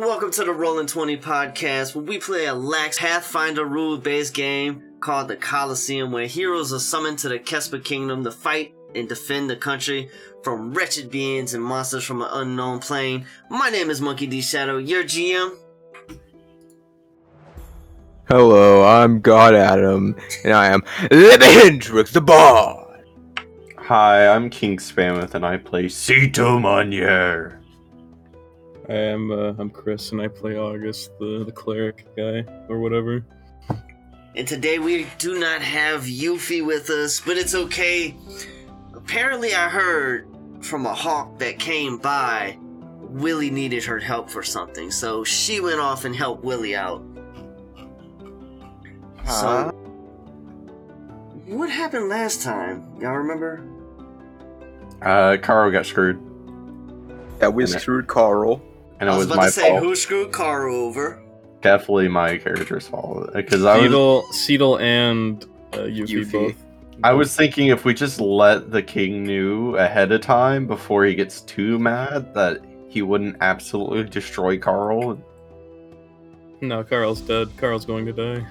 Welcome to the Rolling 20 podcast, where we play a lax Pathfinder rule based game called the Colosseum, where heroes are summoned to the Kesper Kingdom to fight and defend the country from wretched beings and monsters from an unknown plane. My name is Monkey D Shadow, your GM. Hello, I'm God Adam, and I am Hendrix the Bard. Hi, I'm King Spammeth, and I play Sito Moniere. I am uh, I'm Chris and I play August, the the cleric guy or whatever. And today we do not have Euphy with us, but it's okay. Apparently, I heard from a hawk that came by, Willie needed her help for something, so she went off and helped Willie out. Huh? So, what happened last time? Y'all remember? Uh, Karo got screwed, Yeah, we And screwed Carl. And it I was, was, about my to say, fault. who screwed Karu over? Definitely my character's fault because I was Cietal, Cietal and uh, Euphy, Euphy. both. I was thinking if we just let the king knew ahead of time before he gets too mad that he wouldn't absolutely destroy Carl. No, Carl's dead. Carl's going to die.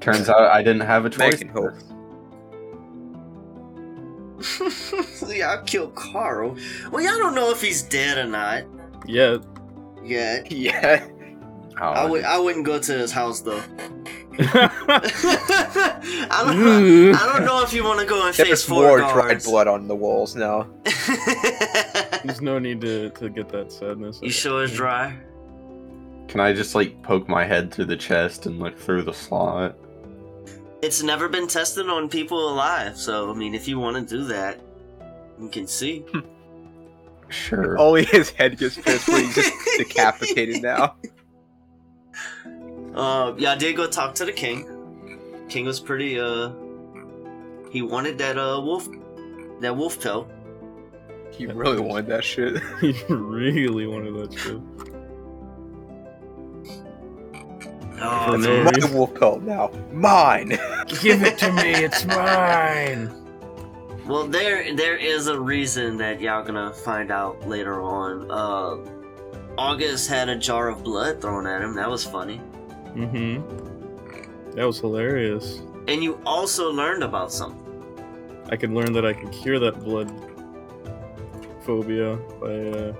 Turns out I didn't have a choice. Making hope. y'all killed Carl. Well, y'all don't know if he's dead or not Yeah. yet. Yeah. Oh, I would. I wouldn't go to his house though. I don't. know- hmm. I don't know if you want to go and face There's four more guards. dried blood on the walls now. There's no need to, to get that sadness. you sure it's hmm. dry? Can I just like poke my head through the chest and look through the slot? It's never been tested on people alive, so I mean, if you want to do that, you can see. Sure. Only his head gets pissed, but he's just decapitated now. Uh, yeah, I did go talk to the king. King was pretty. Uh, he wanted that uh wolf, that wolf tail. He really wanted that shit. he really wanted that shit. Oh, For It's man. my wolf pelt now. Mine. Give it to me. It's mine. Well, there there is a reason that y'all gonna find out later on. Uh, August had a jar of blood thrown at him. That was funny. Mm-hmm. That was hilarious. And you also learned about something. I could learn that I could cure that blood phobia by uh,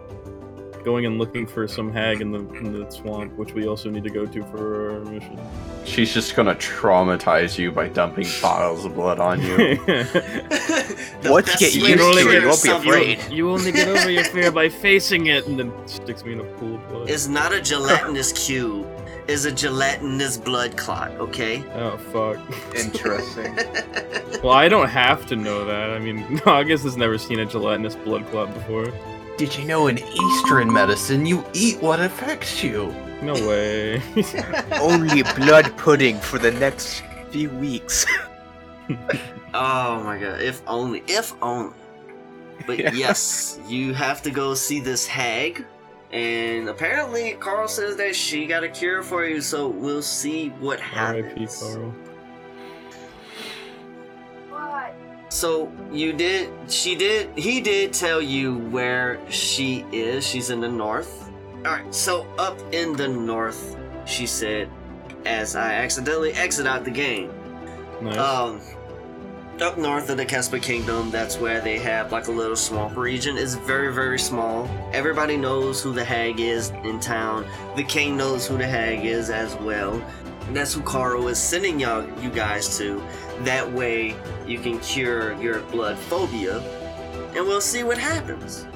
going and looking for some hag in the in the swamp, which we also need to go to for our mission. She's just gonna traumatize you by dumping bottles of blood on you. The Once you best get used to to it, you won't be afraid. You only get over your fear by facing it, and then sticks me in a pool of blood. Is not a gelatinous cube. Is a gelatinous blood clot. Okay. Oh fuck. Interesting. Well, I don't have to know that. I mean, August has never seen a gelatinous blood clot before. Did you know in Eastern medicine you eat what affects you? No way. Only blood pudding for the next few weeks. Oh my god, if only, if only. But Yeah. yes, you have to go see this hag. And apparently, Carl says that she got a cure for you, so we'll see what happens. R.I.P. happens. Carl. So you did, she did, he did tell you where she is. She's in the north. Alright, so up in the north, she said, as I accidentally exit out the game. Nice. Um, up north of the Kesper Kingdom, that's where they have like a little swamp region. It's very, very small. Everybody knows who the hag is in town. The king knows who the hag is as well. And that's who Karo is sending y'all, you guys to. That way, you can cure your blood phobia, and we'll see what happens.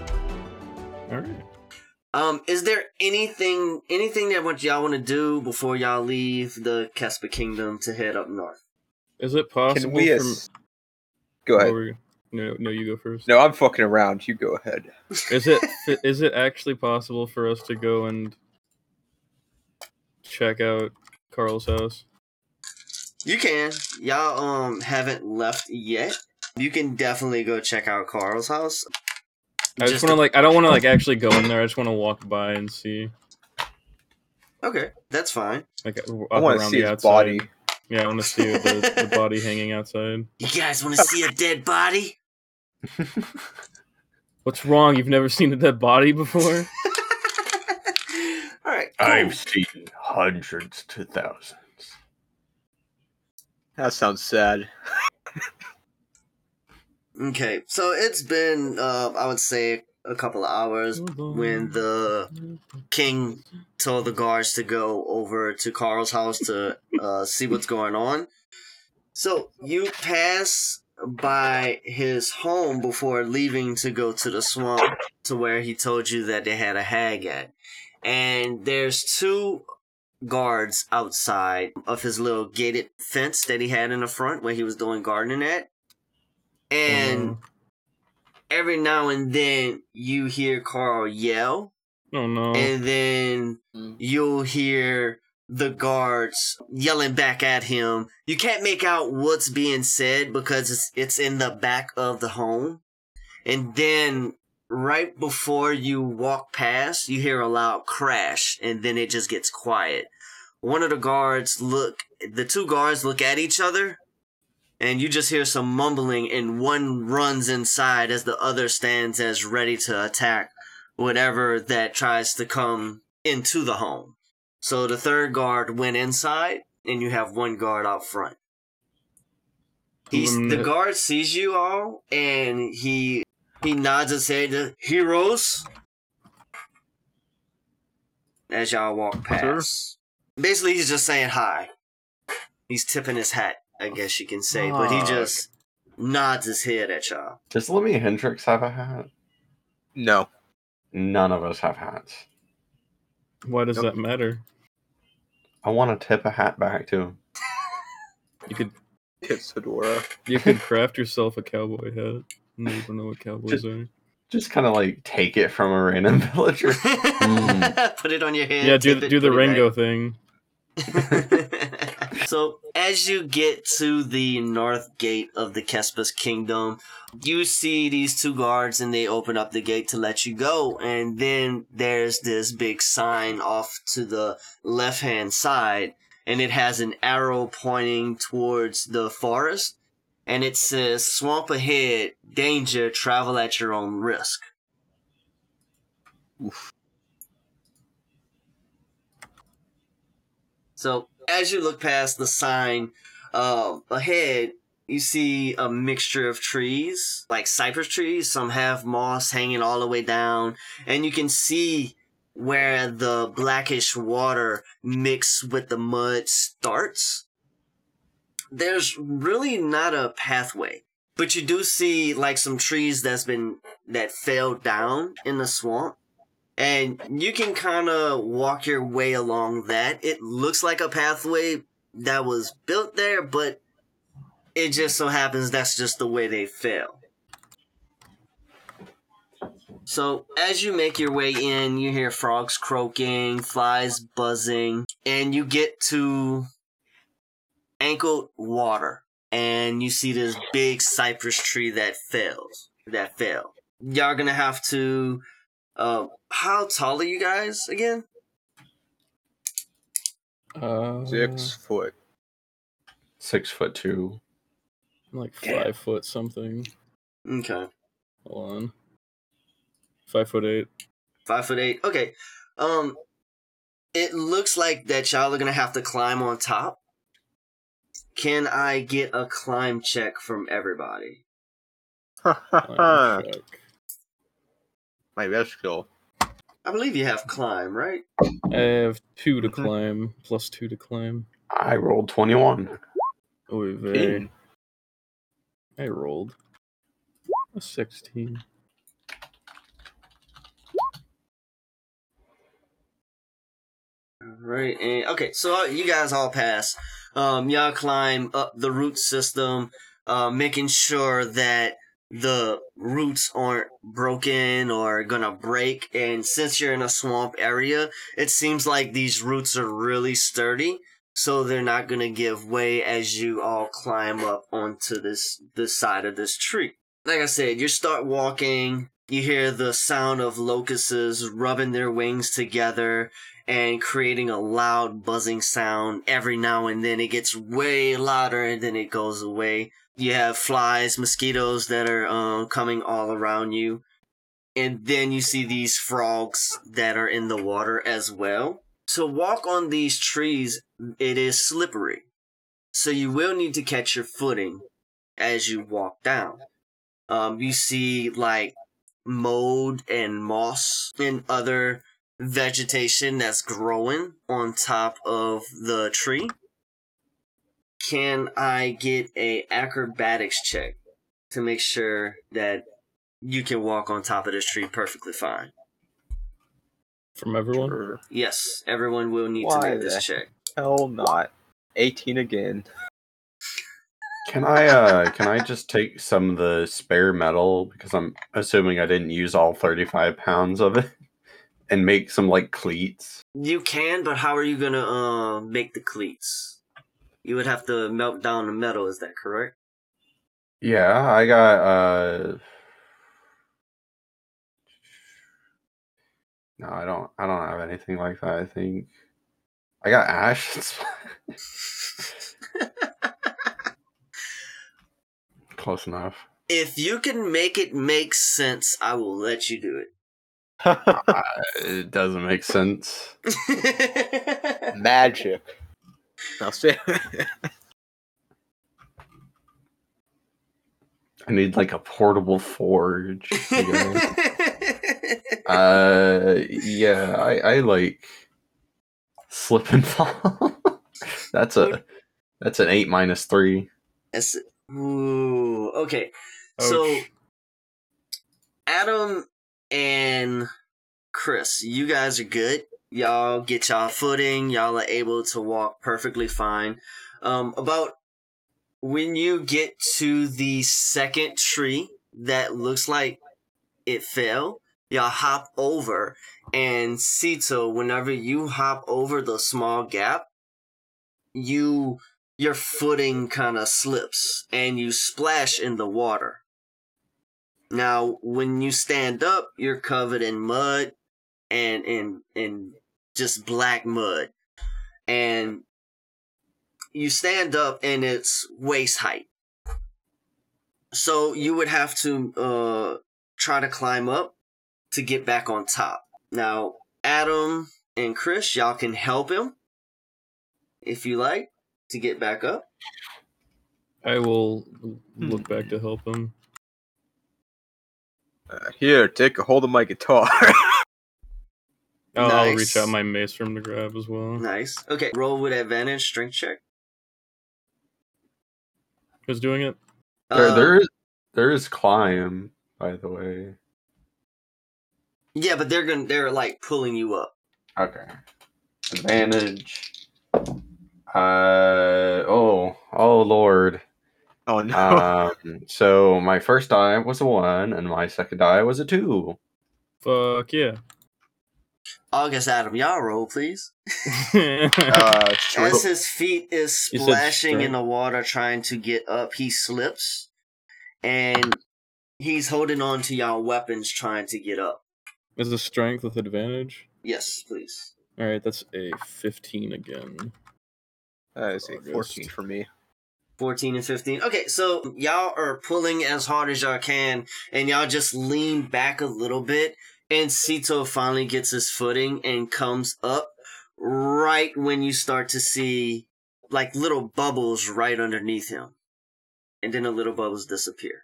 All right. Um, is there anything, anything that what y'all want to do before y'all leave the Kesper Kingdom to head up north? Is it possible Can we? for As- Go ahead. No, no, you go first. No, I'm fucking around. You go ahead. Is it is it actually possible for us to go and check out Carl's house? You can. Y'all um haven't left yet. You can definitely go check out Carl's house. I just, want to like I don't want to like actually go in there. I just want to walk by and see Okay, that's fine. like up I want to around see the his outside. body. Yeah, I want to see the, the body hanging outside. You guys want to see a dead body? What's wrong? You've never seen a dead body before? All right, cool. I've seen hundreds to thousands. That sounds sad. Okay, so it's been, uh, I would say, a couple of hours when the king told the guards to go over to Carl's house to uh, see what's going on. So you pass by his home before leaving to go to the swamp to where he told you that they had a hag at. And there's two guards outside of his little gated fence that he had in the front where he was doing gardening at. And every now and then you hear Carl yell, oh no. and then Mm. you'll hear the guards yelling back at him. You can't make out what's being said because it's it's in the back of the home. And then right before you walk past, you hear a loud crash and then it just gets quiet. One of the guards look the two guards look at each other and you just hear some mumbling and one runs inside as the other stands as ready to attack whatever that tries to come into the home. So the third guard went inside, and you have one guard out front. He's the mm. guard sees you all, and he he nods his head to heroes as y'all walk past. Basically, he's just saying hi. He's tipping his hat, I guess you can say, but he just nods his head at y'all. Does Lemmy Hendrix have a hat? No. None of us have hats. Why does Nope. that matter? I want to tip a hat back to him. You could It's Fedora. you could craft yourself a cowboy hat. I don't even know what cowboys Just- are. Just kind of like take it from a random villager. Put it on your head. Yeah, do tip it, do the put it. Ringo thing. so as you get to the north gate of the Kespis kingdom, you see these two guards and they open up the gate to let you go. And then there's this big sign off to the left hand side and it has an arrow pointing towards the forest. And it says, swamp ahead, danger, travel at your own risk. So as you look past the sign um, ahead, you see a mixture of trees, like cypress trees. Some have moss hanging all the way down, and you can see where the blackish water mixed with the mud starts. There's really not a pathway, but you do see like some trees that's been that fell down in the swamp and you can kind of walk your way along that. It looks like a pathway that was built there, but it just so happens that's just the way they fell. So, as you make your way in, you hear frogs croaking, flies buzzing, and you get to ankled water, and you see this big cypress tree that fails. That fell. Y'all gonna have to uh, how tall are you guys again? Uh, Six foot. Six foot two. like Yeah. five foot something. Okay, Hold on. Five foot eight. five foot eight. Okay, um, it looks like that y'all are gonna have to climb on top. Can I get a climb check from everybody? My best skill. I believe you have climb, right? I have two to climb, plus two to climb. I rolled 21. Oy vey. I rolled a 16. Right, and okay, so uh, you guys all pass. Um, y'all climb up the root system, uh, making sure that the roots aren't broken or gonna break. And since you're in a swamp area, it seems like these roots are really sturdy, so they're not gonna give way as you all climb up onto this this side of this tree. Like I said, you start walking. You hear the sound of locusts rubbing their wings together and creating a loud buzzing sound every now and then. It gets way louder and then it goes away. You have flies, mosquitoes that are uh, coming all around you. and then you see these frogs that are in the water as well. To walk on these trees, it is slippery. So you will need to catch your footing as you walk down. Um, you see like mold and moss and other vegetation that's growing on top of the tree. Can I get a acrobatics check to make sure that you can walk on top of this tree perfectly fine? From everyone? Sure. Yes, everyone will need Why to make this check. Hell not. 18 again. Can I uh can I just take some of the spare metal because I'm assuming I didn't use all 35 pounds of it and make some like cleats? You can, but how are you gonna uh, make the cleats? You would have to melt down the metal. Is that correct? Yeah, I got uh No, I don't I don't have anything like that, I think. I got ash. Close enough. If you can make it make sense, I will let you do Uh, it doesn't make sense. Magic. I'll say. I need like a portable forge. I guess. uh yeah, I, I like slip and fall. that's a that's an eight minus three. That's- Ooh, okay. So, Adam and Chris, you guys are good. Y'all get y'all footing. Y'all are able to walk perfectly fine. Um, about when you get to the second tree that looks like it fell, y'all hop over. And Sito, whenever you hop over the small gap, you your footing kind of slips and you splash in the water. Now, when you stand up, you're covered in mud and in in just black mud. And you stand up and it's waist height. So you would have to uh try to climb up to get back on top. Now, Adam and Chris, y'all can help him if you like to get back up. I will Hmm. look back to help him. Uh, here, take a hold of my guitar. I'll, I'll reach out my mace for him to grab as well. Nice. Okay, roll with advantage, strength check. Who's doing it? There, Uh, there is there is climb, by the way. Yeah, but they're gonna they're like pulling you up. Okay. Advantage. Uh oh oh lord. oh no. Um so my first die was a one and my second die was a two. Fuck yeah. August Adam, y'all roll, please. uh, strength. As his feet is splashing in the water trying to get up, he slips. And he's holding on to y'all weapons trying to get up. Is the strength with advantage? Yes, please. Alright, that's a 15 again. That is a August. 14 for me. 14 and 15. Okay, so y'all are pulling as hard as y'all can, and y'all just lean back a little bit, and Sito finally gets his footing and comes up right when you start to see like little bubbles right underneath him. And then the little bubbles disappear.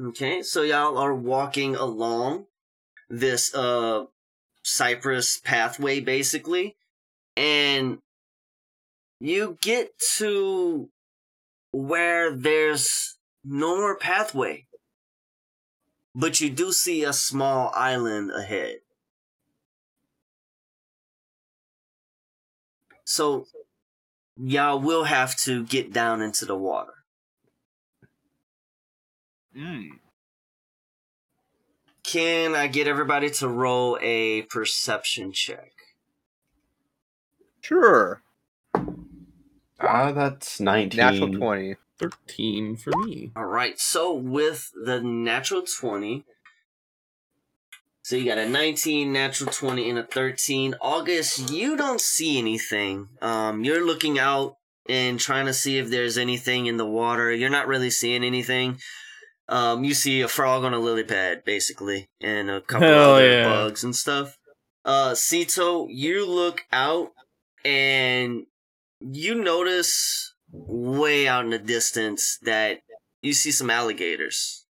Okay, so y'all are walking along this uh cypress pathway basically, and you get to where there's no more pathway. But you do see a small island ahead. So, y'all will have to get down into the water. Mm. Can I get everybody to roll a perception check? Sure. Ah, that's nineteen. Natural 20. 13 for me. All right. So with the natural 20, so you got a 19, natural 20, and a 13. August, you don't see anything. Um, you're looking out and trying to see if there's anything in the water. You're not really seeing anything. Um, you see a frog on a lily pad, basically, and a couple Hell other yeah. bugs and stuff. Uh, Sito, you look out and you notice way out in the distance that you see some alligators.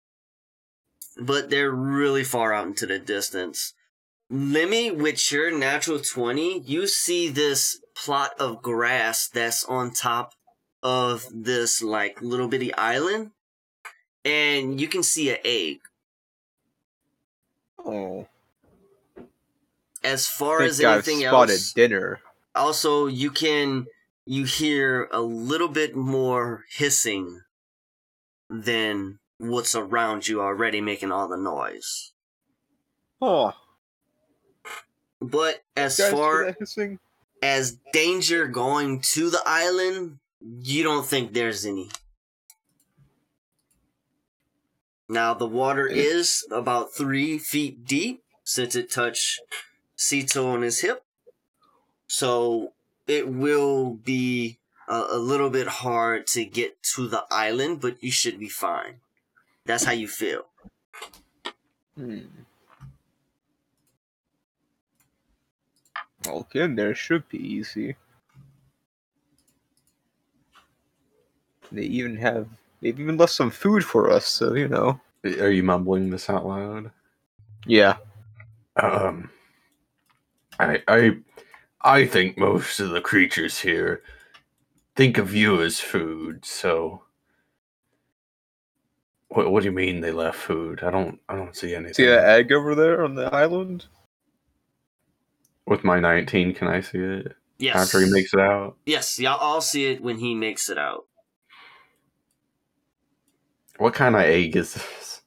But they're really far out into the distance. Lemmy, with your natural 20, you see this plot of grass that's on top of this like little bitty island and you can see an egg Oh, as far as I've anything spotted else dinner. Also you can you hear a little bit more hissing than what's around you already making all the noise. Oh, but as guys far as danger going to the island, you don't think there's any. Now the water is about three feet deep since it touched Sito on his hip, so it will be a, a little bit hard to get to the island, but you should be fine. That's how you feel. Hmm. Well, getting there should be easy. They even have they've even left some food for us, so you know. Are you mumbling this out loud? Yeah. Um, I, I, I think most of the creatures here think of you as food. So, what, what do you mean they left food? I don't, I don't see anything. See that egg over there on the island? With my nineteen, can I see it Yes. after he makes it out? Yes, y'all all see it when he makes it out. What kind of egg is this?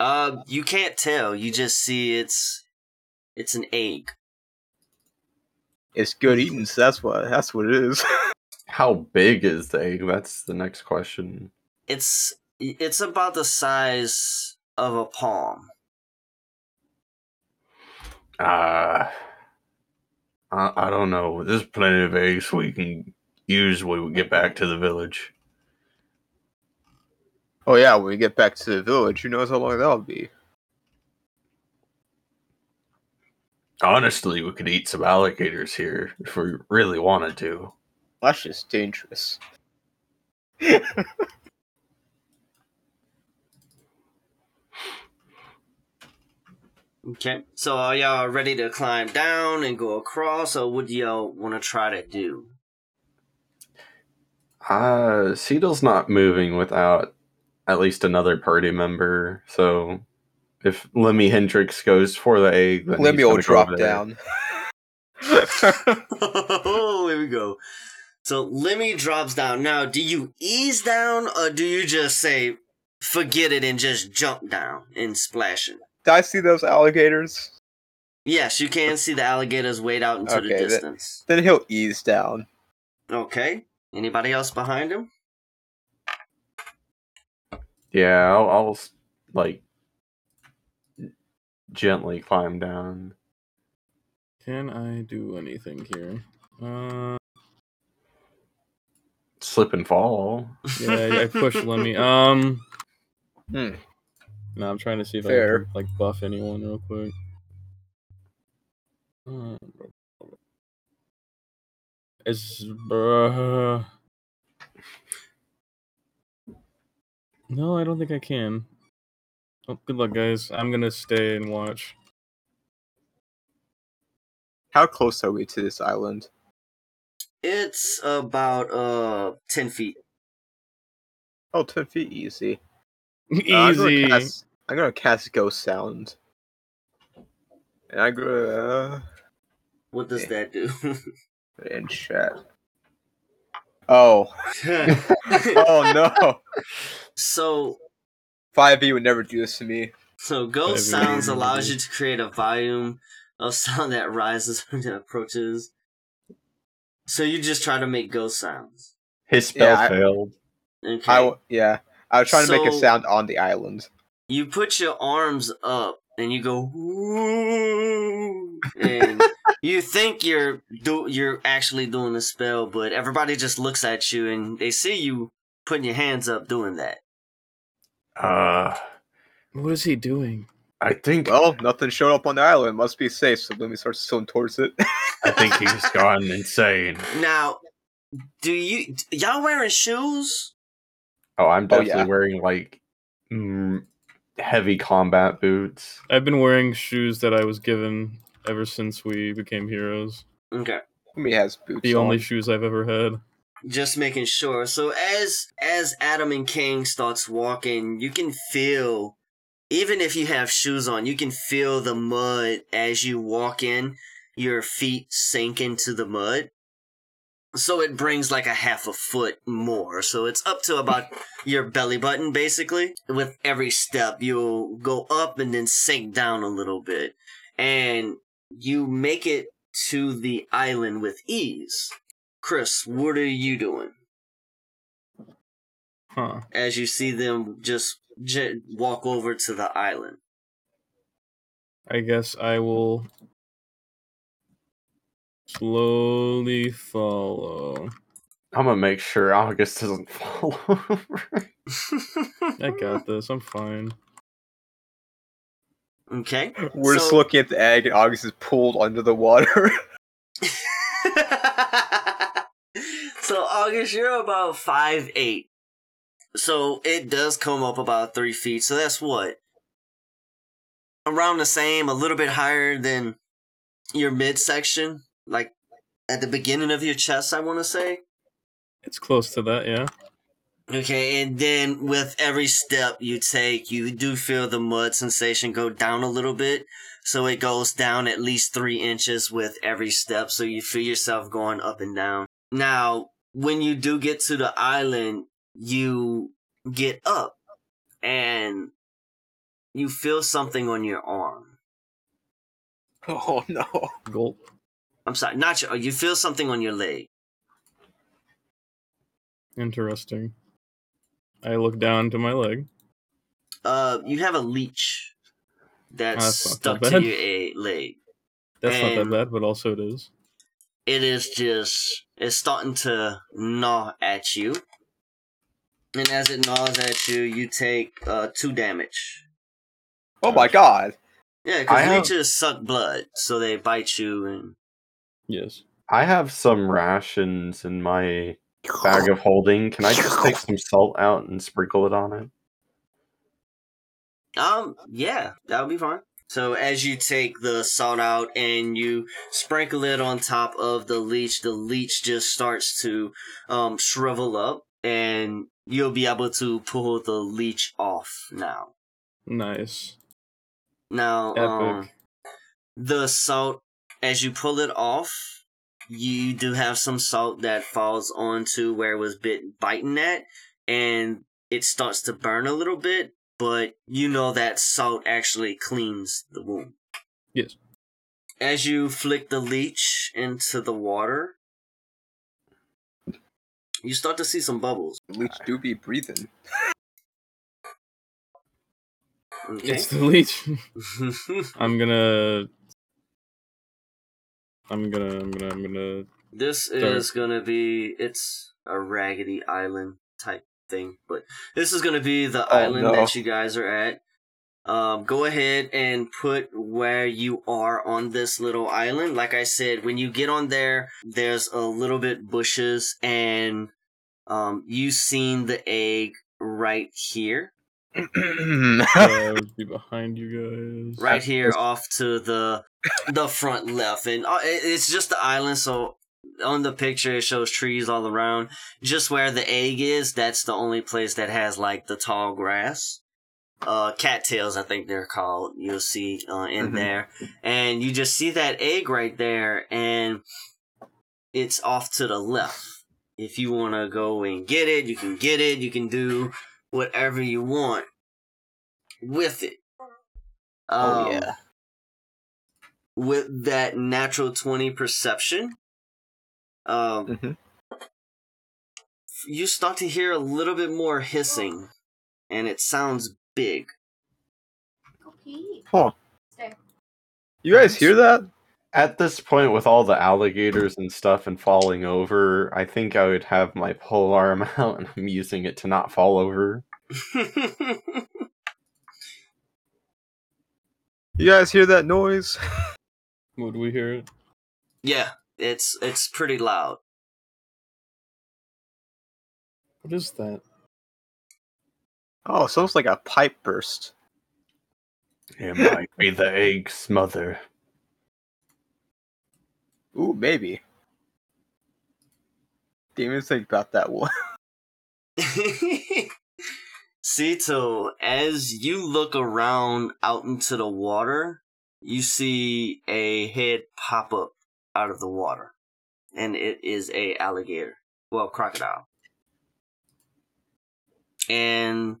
Uh, you can't tell. You just see it's it's an egg. It's good eating, so that's what that's what it is. How big is the egg? That's the next question. It's it's about the size of a palm. Uh, I, I don't know. There's plenty of eggs we can use when we get back to the village. oh yeah, when we get back to the village, who knows how long that'll be. Honestly, we could eat some alligators here if we really wanted to. That's just dangerous. Okay. So are y'all ready to climb down and go across, or what do y'all want to try to do? Uh, Cietal's not moving without at least another party member. So if Lemmy Hendrix goes for the egg, then Lemmy he's will drop over there. down. oh, here we go. So Lemmy drops down. Now, do you ease down, or do you just say, "Forget it" and just jump down and splashing? Did I see those alligators? Yes, you can see the alligators wade out into the Okay, that- distance. Then he'll ease down. Okay. Anybody else behind him? Yeah, I'll, I'll like gently climb down. Can I do anything here? Uh, Slip and fall. yeah, I, I pushed Lemmy. Um, Hmm. no, I'm trying to see if Fair. I can like buff anyone real quick. Uh, It's bruh. No, I don't think I can. Oh, good luck, guys. I'm gonna stay and watch. How close are we to this island? It's about uh ten feet. Oh, 10 feet easy. Uh, I'm gonna Easy. cast- I'm gonna cast Ghost Sound. And I'm gonna uh, What does that do? put it in chat. Oh. oh no. so 5e would never do this to me. so ghost Whatever sounds allows you to create a volume of sound that rises when it approaches. So you just try to make ghost sounds. His spell Yeah, I- failed. Okay. I w- yeah. I was trying to make a sound on the island. you put your arms up and you go "Woo," and you think you're do you're actually doing the spell, but everybody just looks at you and they see you putting your hands up doing that. Uh, What is he doing? I think Well, nothing showed up on the island. Must be safe. So let me start swimming towards it. I think he's gone insane. Now, do you y'all wearing shoes? Oh, I'm Oh, definitely yeah. wearing like mm, heavy combat boots. I've been wearing shoes that I was given ever since we became heroes. Okay. He has boots. The only shoes I've ever had. Just making sure. So as as adam and king starts walking you can feel even if you have shoes on you can feel the mud as you walk in your feet sink into the mud. So it brings like a half a foot more. So it's up to about your belly button basically. With every step you'll go up and then sink down a little bit. And you make it to the island with ease Chris, what are you doing Huh. as you see them just j- walk over to the island? I guess I will slowly follow. I'm gonna make sure August doesn't fall over. I got this. I'm fine. okay. We're just looking at the egg, and August is pulled under the water. so August, you're about five eight. So it does come up about three feet. So that's what around the same, a little bit higher than your midsection, like at the beginning of your chest. I want to say. It's close to that, yeah. Okay, and then with every step you take, you do feel the mud sensation go down a little bit. So it goes down at least three inches with every step. So you feel yourself going up and down. Now, when you do get to the island, you get up and you feel something on your arm. oh no! Gulp. I'm sorry, not your, you feel something on your leg. Interesting. I look down to my leg. Uh, you have a leech that's that's stuck that to bad. your leg. That's not that bad, but also it is. it is just it's starting to gnaw at you and as it gnaws at you you take uh two damage Oh my god! yeah I because have- leeches suck blood so they bite you and Yes. I have some rations in my bag of holding. Can I just take some salt out and sprinkle it on it? um yeah that would be fine so as you take the salt out and you sprinkle it on top of the leech the leech just starts to um shrivel up and you'll be able to pull the leech off now. Nice. now um, the salt as you pull it off you do have some salt that falls onto where it was bit biting at and it starts to burn a little bit but you know that salt actually cleans the wound Yes. as you flick the leech into the water you start to see some bubbles Leech do be breathing. okay It's the leech. I'm gonna. I'm gonna. I'm gonna. I'm gonna. This Sorry. is gonna be it's a raggedy island type thing, but this is gonna be the Oh, island no. that you guys are at. Um, go ahead and put where you are on this little island. Like I said, when you get on there, there's a little bit bushes, and um, you seen the egg right here, Uh, be behind you guys. right here off to the the front left, and uh, it's just the island. So on the picture, it shows trees all around. Just where the egg is, that's the only place that has like the tall grass. Uh, cattails, I think they're called. You'll see uh, in Mhm. there, and you just see that egg right there, and it's off to the left. If you want to go and get it, you can get it. You can do whatever you want with it. oh Um, yeah. with that natural 20 perception, um, Mhm. you start to hear a little bit more hissing, and it sounds big. Go. Huh. Stay. You guys hear that? At this point, with all the alligators and stuff and falling over, I think I would have my pole arm out and I'm using it to not fall over. You guys hear that noise? Would we hear it? yeah, it's it's pretty loud. What is that? Oh, sounds like a pipe burst. It might be the egg smother. Ooh, maybe. Didn't even think about that one. Sito, as you look around out into the water, you see a head pop up out of the water, and it is a alligator, well, crocodile, and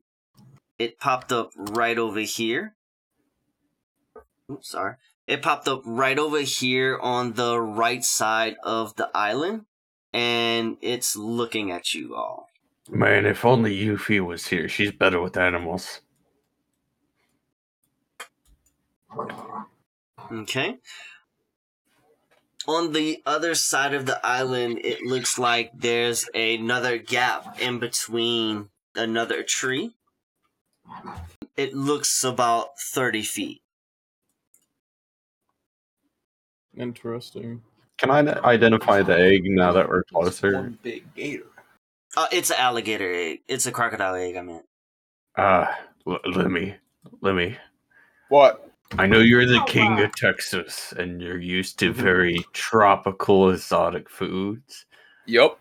it popped up right over here. Oops, sorry. It popped up right over here on the right side of the island, and it's looking at you all. Man, if only Euphy was here. She's better with animals. Okay. On the other side of the island, it looks like there's another gap in between another tree. It looks about 30 feet. Interesting. Can I identify the egg now that we're closer? One big gator. Uh, it's an alligator egg. It's a crocodile egg, I meant. Ah, uh, Lemmy, Lemmy. What? I know you're the oh, king of Texas and you're used to very tropical exotic foods, Yep.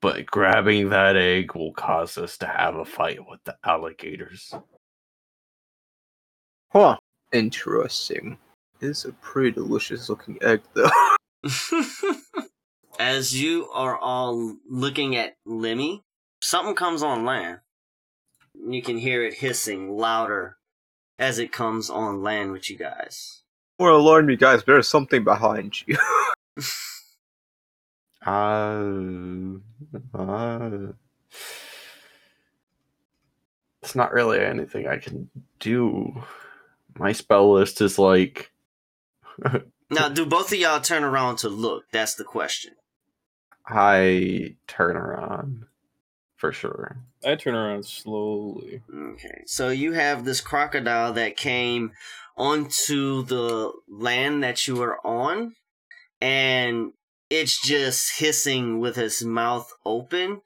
but grabbing that egg will cause us to have a fight with the alligators. Huh. Interesting. It's a pretty delicious looking egg, though. As you are all looking at Lemmy, something comes on land. You can hear it hissing louder as it comes on land with you guys. More alarm you guys, there's something behind you. Uh, uh, it's not really anything I can do. My spell list is like Now, do both of y'all turn around to look? That's the question. I turn around for sure. I turn around slowly. Okay, so you have this crocodile that came onto the land that you are on, and it's just hissing with its mouth open.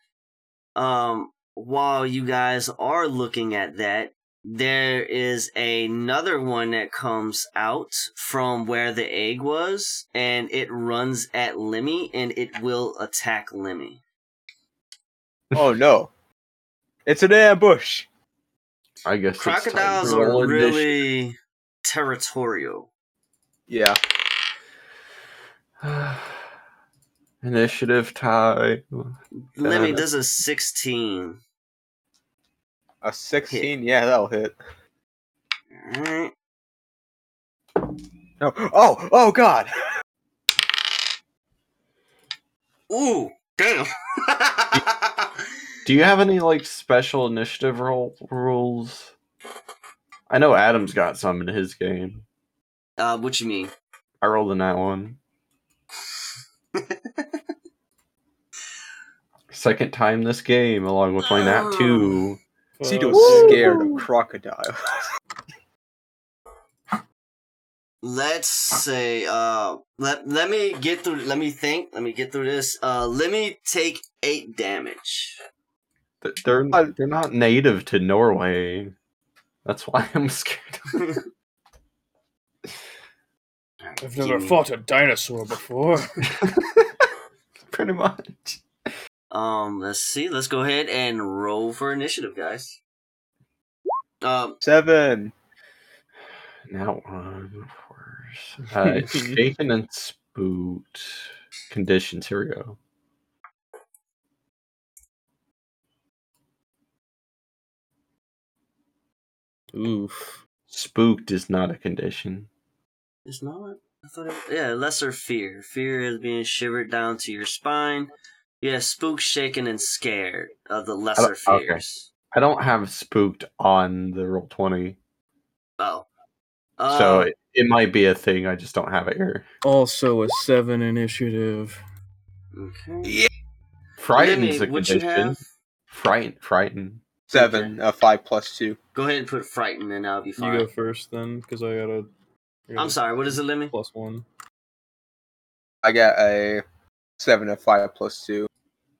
Um, while you guys are looking at that, there is another one that comes out from where the egg was, and it runs at Lemmy, and it will attack Lemmy. Oh no. It's an ambush. I guess Crocodiles are initiative. really territorial. Yeah. initiative tie. Lemmy Uh, does a 16. A 16? Yeah, that'll hit. Alright. No. Oh, oh god! Ooh, damn. Do you have any like special initiative roll rules? I know Adam's got some in his game. uh, what you mean? I rolled in that one. Second time this game, along with my nat two. Cito Fuck. was scared of crocodile. Let's say, uh, let, let me get through, let me think, let me get through this. Uh, let me take 8 damage. Th- They're they're not native to Norway. That's why I'm scared. I've never fought a dinosaur before. Pretty much. Um, let's see, let's go ahead and roll for initiative, guys. Um, Seven. Now one, of course. Uh, shaken and spooked conditions. Here we go. Oof. Spooked is not a condition. It's not. I thought it, yeah, lesser fear. Fear is being shivered down to your spine. Yeah, spooked, shaken, and scared of the lesser okay. fears. I don't have spooked on the roll twenty, Oh. Uh, so it, it might be a thing. I just don't have it here. Also a seven initiative. okay. Yeah. Frighten's Lemmy, a condition. have? Frighten, frighten. Seven, uh, five plus two. Go ahead and put frightened, and I'll be fine. You fine. go first then, because I got a. I got I'm sorry. What is it, Lemmy? Plus one. I got a seven, a five plus two.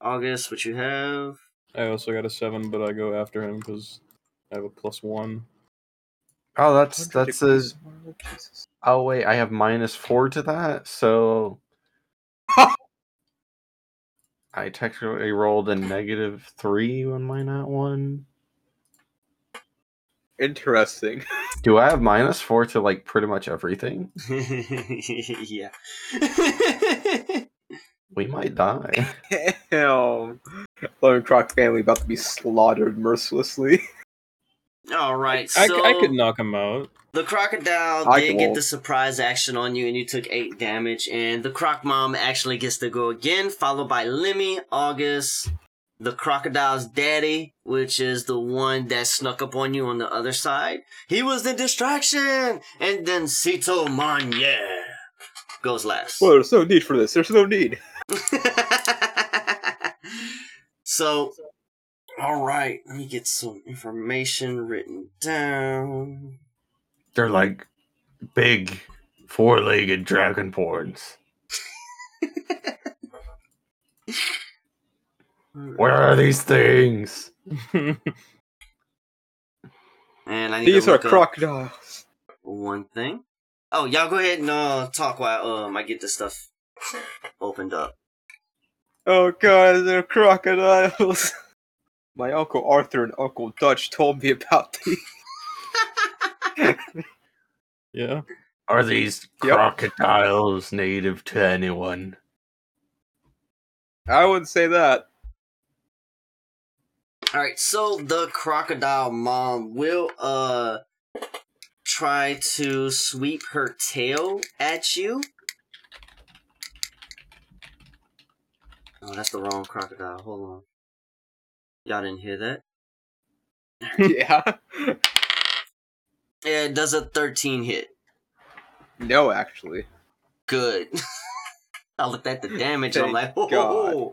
August, what you have? I also got a seven, but I go after him because I have a plus one. Oh, that's that's a. Oh wait, I have minus four to that, so I technically rolled a negative three on my nat one. Interesting. Do I have minus four to like pretty much everything? yeah. We might die. Damn. Lone Croc family about to be slaughtered mercilessly. All right. I, I could knock him out. The crocodile I did get the surprise action on you, and you took eight damage. And the croc mom actually gets to go again, followed by Lemmy, August, the crocodile's daddy, which is the one that snuck up on you on the other side. He was the distraction, and then Cietal Moniere goes last. Well, there's no need for this. There's no need. so, all right, let me get some information written down. They're like big four-legged dragonborns. Where are these things? And I need These to are crocodiles. one thing. Oh, y'all go ahead and uh, talk while um I get this stuff opened up. Oh god, they're crocodiles. My uncle Arthur and Uncle Dutch told me about these. Yeah. Are these Yep. crocodiles native to anyone? I wouldn't say that. All right, so the crocodile mom will uh try to sweep her tail at you. Oh, that's the wrong crocodile. Hold on. Y'all didn't hear that? yeah. Yeah, it does a 13 hit. No, actually. Good. I looked at the damage. I'm like, oh, God.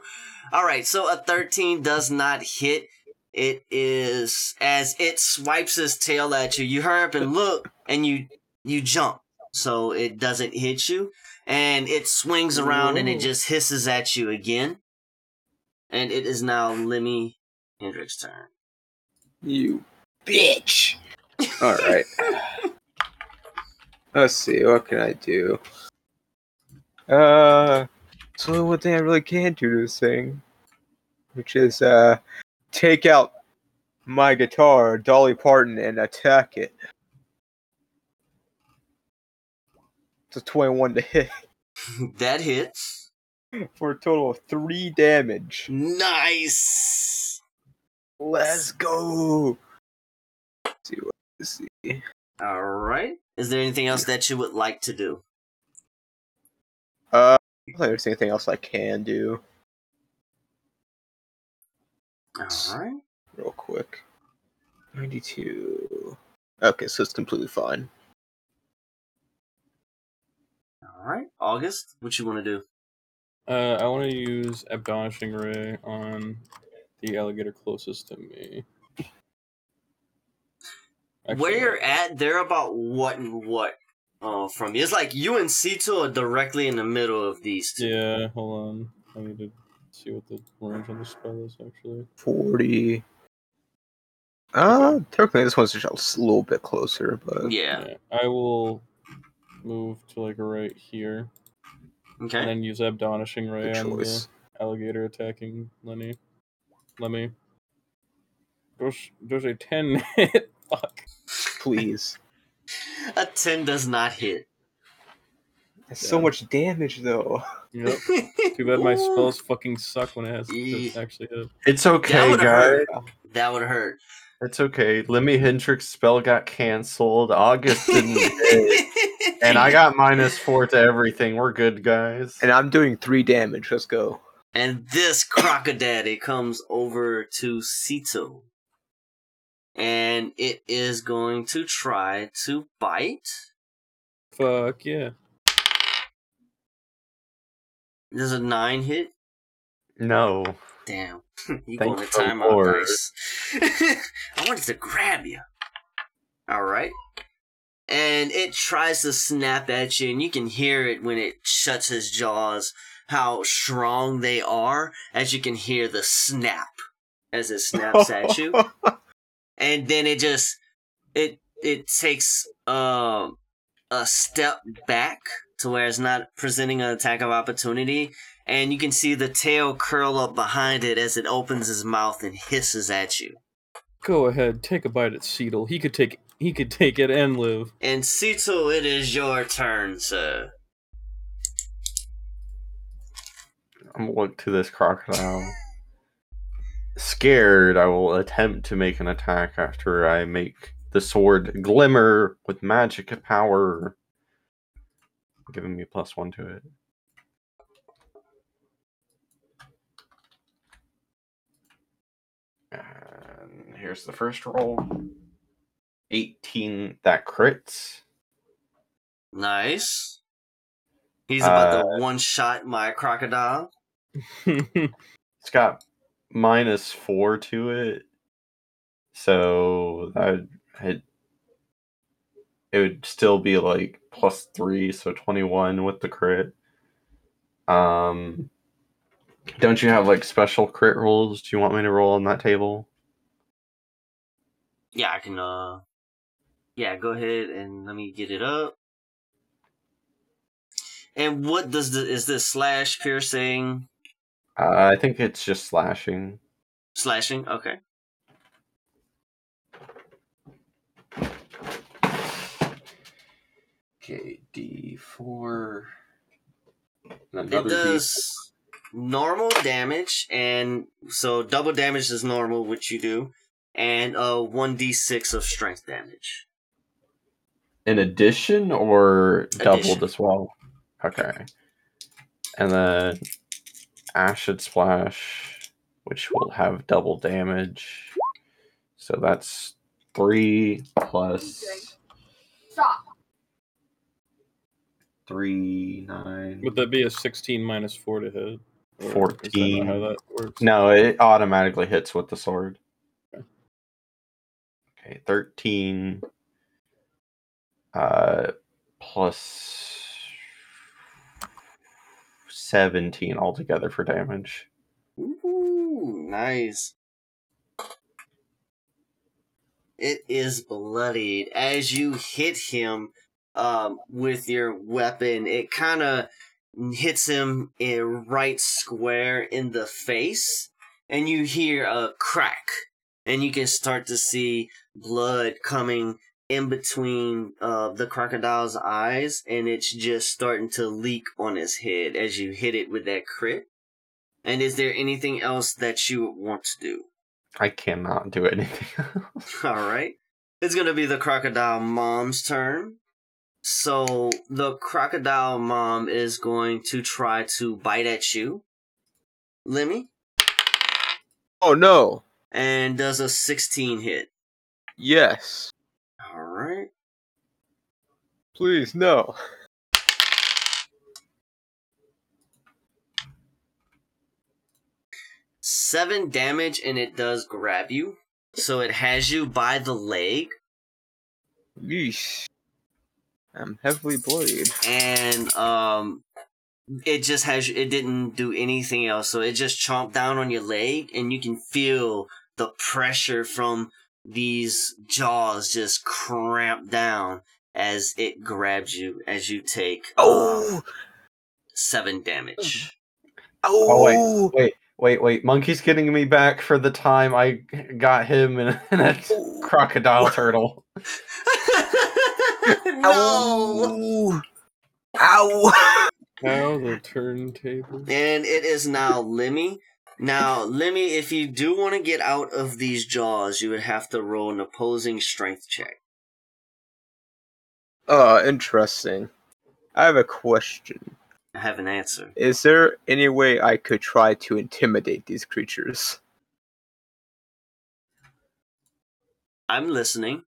all right. So a 13 does not hit. It is as it swipes its tail at you. You hurry up and look, and you you jump. So it doesn't hit you, and it swings around and it just hisses at you again. And it is now Lemmy Hendrix turn. You bitch. Alright. Let's see, what can I do? Uh so one thing I really can do to this thing. Which is uh take out my guitar, Dolly Parton, and attack it. It's a 21 to hit that hits. for a total of three damage. Nice. Let's go. Let's see what see. All right. Is there anything else that you would like to do? Uh, I don't there's anything else I can do. All right. real quick. 92. Okay, so it's completely fine. All right. August, what you want to do? Uh, I want to use Admonishing Ray on the alligator closest to me. Actually, Where you're at, they're about what and what uh, from you. It's like you and Cietal are directly in the middle of these two. Yeah, hold on. I need to see what the range on the spell is actually. 40. Uh, technically, this one's just a little bit closer, but Yeah. I will move to like right here, Okay. and then use Admonishing Ray good on choice. the alligator attacking Lenny. Lemmy. There's, there's a 10 hit. Fuck. Please. A 10 does not hit. It's so much damage, though. Yep. Too bad my spells fucking suck when it has to actually hit. It's okay, would guys. hurt. That would hurt. It's okay. Lemmy Hendrix spell got canceled. August didn't hit. And I got minus four to everything. We're good, guys. And I'm doing three damage. Let's go. And this crocodaddy comes over to Cietal. And it is going to try to bite. Fuck yeah. Does a 9 hit. No. Damn. you Thank going to the time out Lord. I wanted to grab you. Alright. And it tries to snap at you, and you can hear it when it shuts its jaws, how strong they are, as you can hear the snap as it snaps at you. And then it just it it takes um a step back to where it's not presenting an attack of opportunity, and you can see the tail curl up behind it as it opens his mouth and hisses at you. Go ahead, take a bite at Cietal. He could take he could take it and live. And Cietal, it is your turn, sir. I'm gonna look to this crocodile. Scared, I will attempt to make an attack after I make the sword glimmer with magic power. Giving me plus one to it. And here's the first roll 18 that crits. Nice. He's about Uh, to one shot my crocodile. Got minus four to it. So I it it would still be like plus three, so twenty one with the crit. Um don't you have like special crit rolls? Do you want me to roll on that table? Yeah, I can uh Yeah, go ahead and let me get it up. And what does the is this slash piercing Uh, I think it's just slashing. slashing? Okay. Okay, D four. It does normal damage, and so double damage is normal, which you do, and uh one d six of strength damage. in addition or doubled Addition. as well? Okay. And then acid splash, which will have double damage. So that's three plus Stop. three nine. Would that be a sixteen minus four to hit? Or is that 14. how that works? No, it automatically hits with the sword. Okay. Okay, thirteen. Uh, plus seventeen altogether for damage. Ooh, nice. It is bloodied. As you hit him um, with your weapon, it kind of hits him in right square in the face, and you hear a crack, and you can start to see blood coming in between uh, the crocodile's eyes, and it's just starting to leak on his head as you hit it with that crit. And is there anything else that you want to do? I cannot do anything. else. All right. It's going to be the crocodile mom's turn. So the crocodile mom is going to try to bite at you, Lemmy, Oh no. and does a 16 hit. Yes. All right. Please no. Seven damage, and it does grab you. So it has you by the leg, Yeesh. I'm heavily bloodied. and um, it just has it didn't do anything else. So it just chomped down on your leg, and you can feel the pressure from these jaws just cramp down as it grabs you as you take um, Oh. seven damage. Oh, wait, wait, wait, wait! Monkey's getting me back for the time I got him in a, in a crocodile turtle. no. Ow. Ow. Now the turntable. And it is now Lemmy. Now, Lemmy, if you do want to get out of these jaws, you would have to roll an opposing strength check. Uh, interesting. I have a question. I have an answer. Is there any way I could try to intimidate these creatures? I'm listening.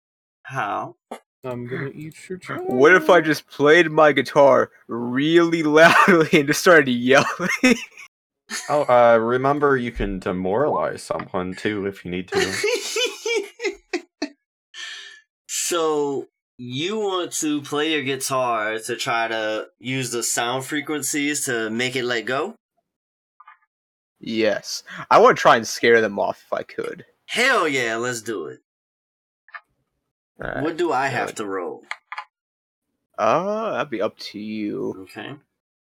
How? I'm gonna eat your chicken. What if I just played my guitar really loudly and just started yelling? Oh, uh, remember you can demoralize someone too if you need to. so you want to play your guitar to try to use the sound frequencies to make it let go? Yes. I want to try and scare them off if I could. Hell yeah, let's do it. Alright. What do I have to roll? Uh, that'd be up to you. Okay.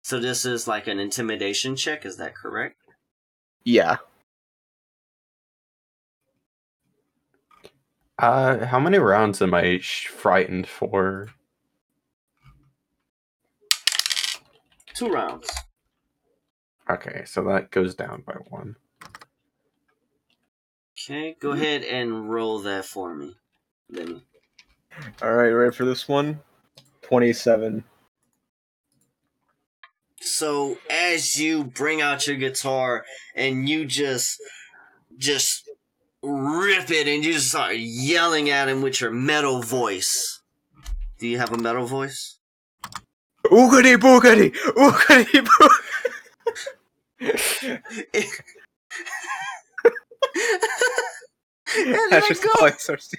So this is like an intimidation check, is that correct? Yeah. Uh, how many rounds am I sh- frightened for? Two rounds. Okay, so that goes down by one. Okay, go ahead and roll that for me. Lemmy. Alright, ready for this one? 27. So as you bring out your guitar and you just just rip it and you just start yelling at him with your metal voice. Do you have a metal voice? Oogity boogity! Oogity boogity! it let go. how I start to-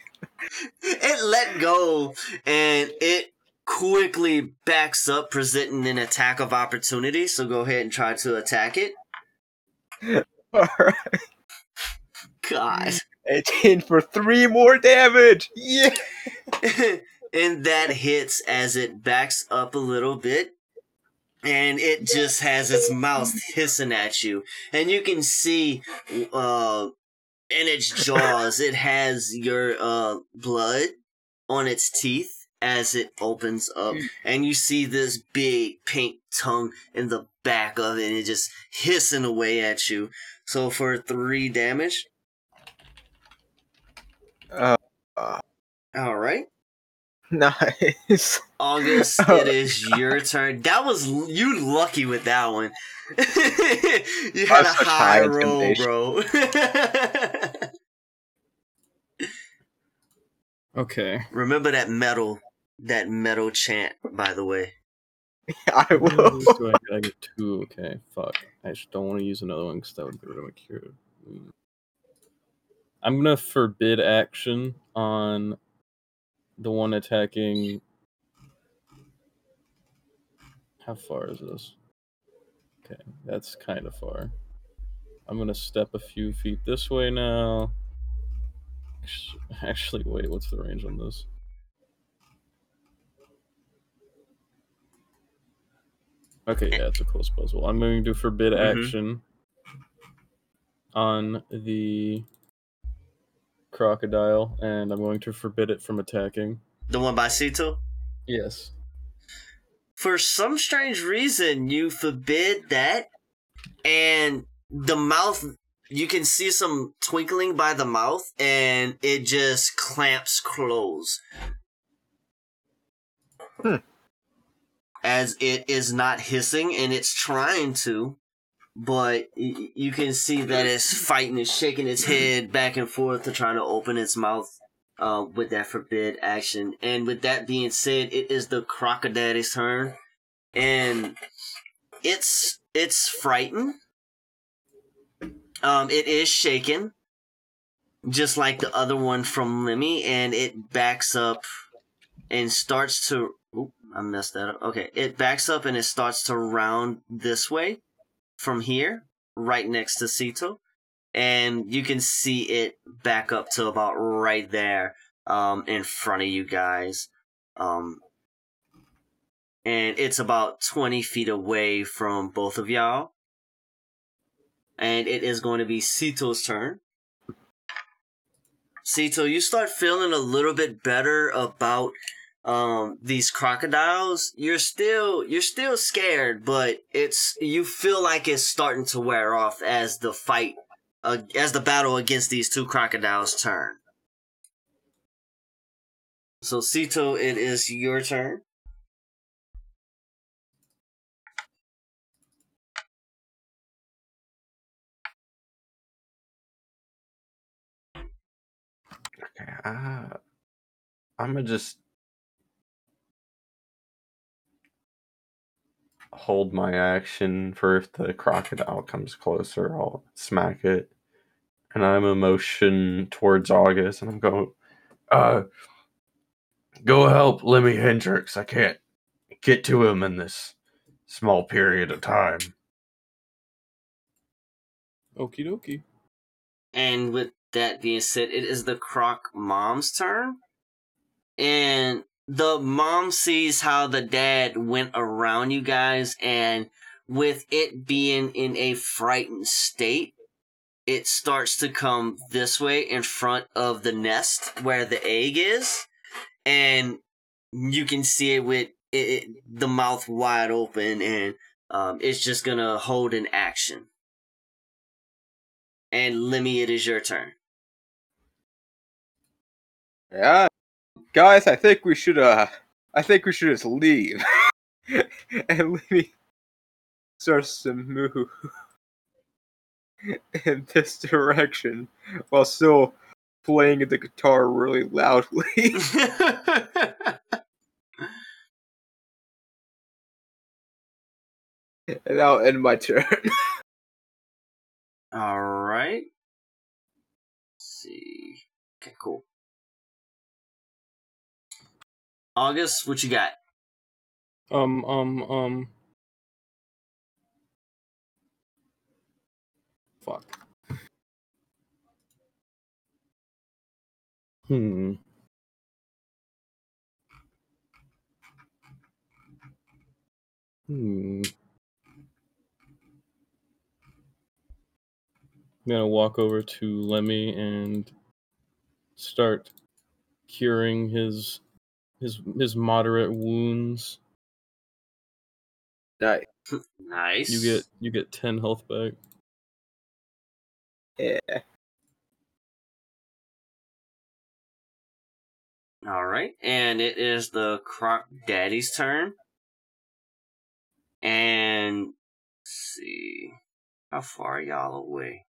It let go and it quickly backs up, presenting an attack of opportunity. So go ahead and try to attack it. Alright. God. 18 for 3 more damage! Yeah! and that hits as it backs up a little bit. And it just has its mouth hissing at you. And you can see uh in its jaws it has your uh blood on its teeth as it opens up. And you see this big pink tongue in the back of it and it just hissing away at you. So for three damage. Uh, uh, Alright. nice. August, it is your turn. That was you lucky with that one. you had a That's such high high roll, bro. Okay. Remember that metal, that metal chant, by the way. I How many of will. do I, I get two. Okay, fuck. I just don't want to use another one because that would get rid of my cure. Mm. I'm gonna forbid action on the one attacking. How far is this? Okay, that's kind of far. I'm gonna step a few feet this way now. Actually, wait, what's the range on this? Okay, yeah, it's a close puzzle. I'm going to forbid Mhm. action on the crocodile, and I'm going to forbid it from attacking. The one by Cietal. Yes. For some strange reason, you forbid that, and the mouth. You can see some twinkling by the mouth, and it just clamps close. Hmm. As it is not hissing, and it's trying to, but y- you can see that it's fighting, it's shaking its head back and forth to try to open its mouth uh, with that forbid action. And with that being said, it is the crocodile's turn, and it's it's frightened. Um, it is shaken, just like the other one from Lemmy, and it backs up and starts to. I messed that up. Okay, it backs up and it starts to round this way from here, right next to Cietal and you can see it back up to about right there um, in front of you guys. Um, and it's about 20 feet away from both of y'all. And it is going to be Cietal's turn. Cietal, you start feeling a little bit better about um these crocodiles you're still you're still scared but it's you feel like it's starting to wear off as the fight uh, as the battle against these two crocodiles turn. So Cietal, it is your turn. Okay, uh, I'm gonna just. Hold my action for if the crocodile comes closer, I'll smack it. And I'm a motion towards August, and I'm going, uh, go help Lemmy Hendrix. I can't get to him in this small period of time. Okie dokie. And with that being said, it is the Croc mom's turn. And the mom sees how the dad went around you guys, and with it being in a frightened state, it starts to come this way in front of the nest where the egg is. And you can see it with it, it, the mouth wide open, and um, it's just gonna hold an action. And Lemmy, it is your turn. Yeah, guys, I think we should. Uh, I think we should just leave and Lemmy starts to move in this direction while still playing the guitar really loudly. and I'll end my turn. All right. Let's see. Okay, cool. August, what you got? Um, um, um. Fuck. Hmm. Hmm. I'm gonna walk over to Lemmy and start curing his his his moderate wounds. nice. Nice. You get you get ten health back. Yeah. All right, and it is the Croc Daddy's turn. And let's see, how far y'all away?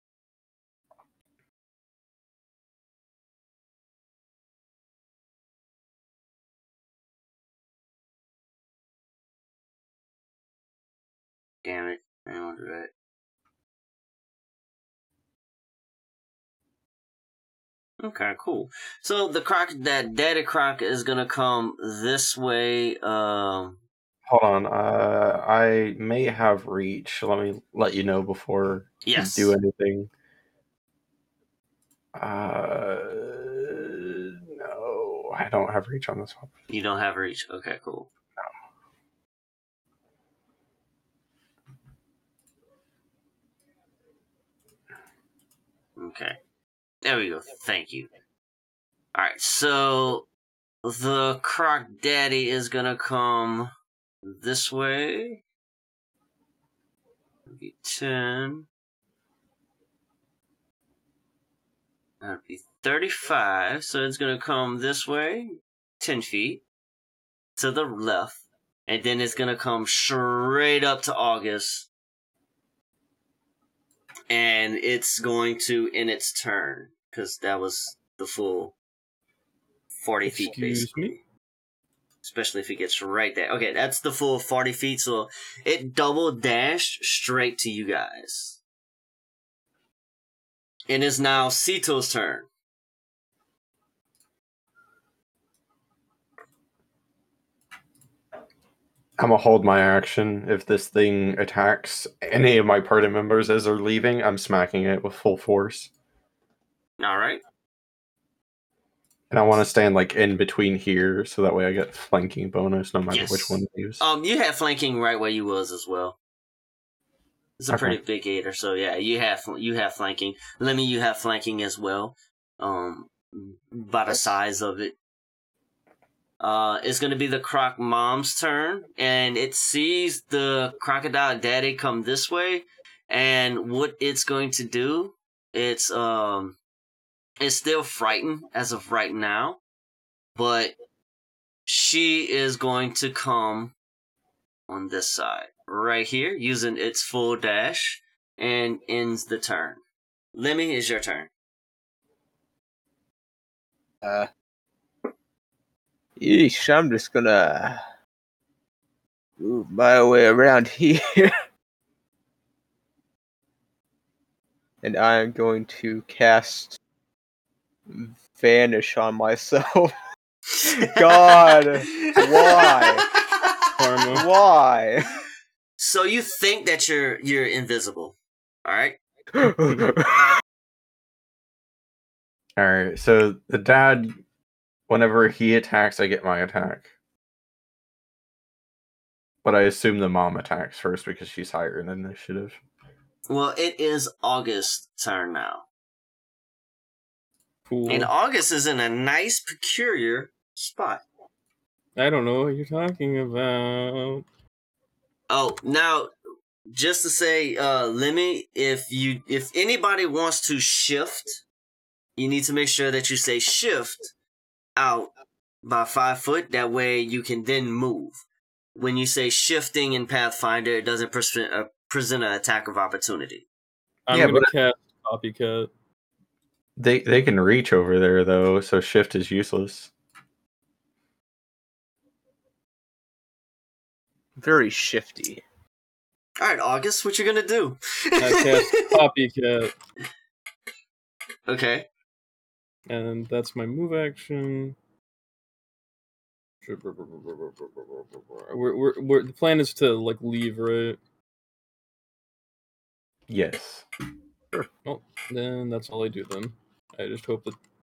Damn it! I don't do that. Okay, cool. So the croc, that daddy croc, is gonna come this way. Um, Hold on, uh, I may have reach. Let me let you know before yes. you do anything. Uh, no, I don't have reach on this one. You don't have reach. Okay, cool. Okay. There we go. Thank you. Alright, so the Croc Daddy is gonna come this way. Be 10. That'd be 35, so it's gonna come this way, 10 feet, to the left, and then it's gonna come straight up to August. And it's going to in its turn, because that was the full 40 feet, basically. me? Especially if it gets right there. Okay, that's the full 40 feet, so it double dashed straight to you guys. And It is now Cietal's turn. I'm gonna hold my action. If this thing attacks any of my party members as they're leaving, I'm smacking it with full force. Alright. And I want to stand like in between here, so that way I get flanking bonus no matter Yes. which one leaves. Um, you have flanking right where you was as well. It's a Okay. pretty big gator, so yeah, you have you have flanking. Let me, you have flanking as well. Um, by the size of it. Uh, it's gonna be the croc mom's turn, and it sees the crocodile daddy come this way, and what it's going to do, it's um, it's still frightened as of right now, but she is going to come on this side right here using its full dash and ends the turn. Lemmy is your turn. Uh, yeesh, I'm just gonna move my way around here. and I am going to cast Vanish on myself. God, why? Karma. Why? So you think that you're you're invisible. Alright? All right. So the dad, whenever he attacks, I get my attack. But I assume the mom attacks first because she's higher in initiative. Well, it is August's turn now. Cool. And August is in a nice, peculiar spot. I don't know what you're talking about. Oh, now just to say, uh, Lemmy, if you if anybody wants to shift, you need to make sure that you say shift out by five foot. That way you can then move. When you say shifting in Pathfinder, it doesn't present uh, present an attack of opportunity. I'm Yeah, gonna but- cast copycat. They they can reach over there though, so shift is useless. Very shifty. All right, August, what you gonna do? I cast copycat, okay. And that's my move action. We're, we're, we're, the plan is to like leave, right? Yes. Oh, then that's all I do then. I just hope that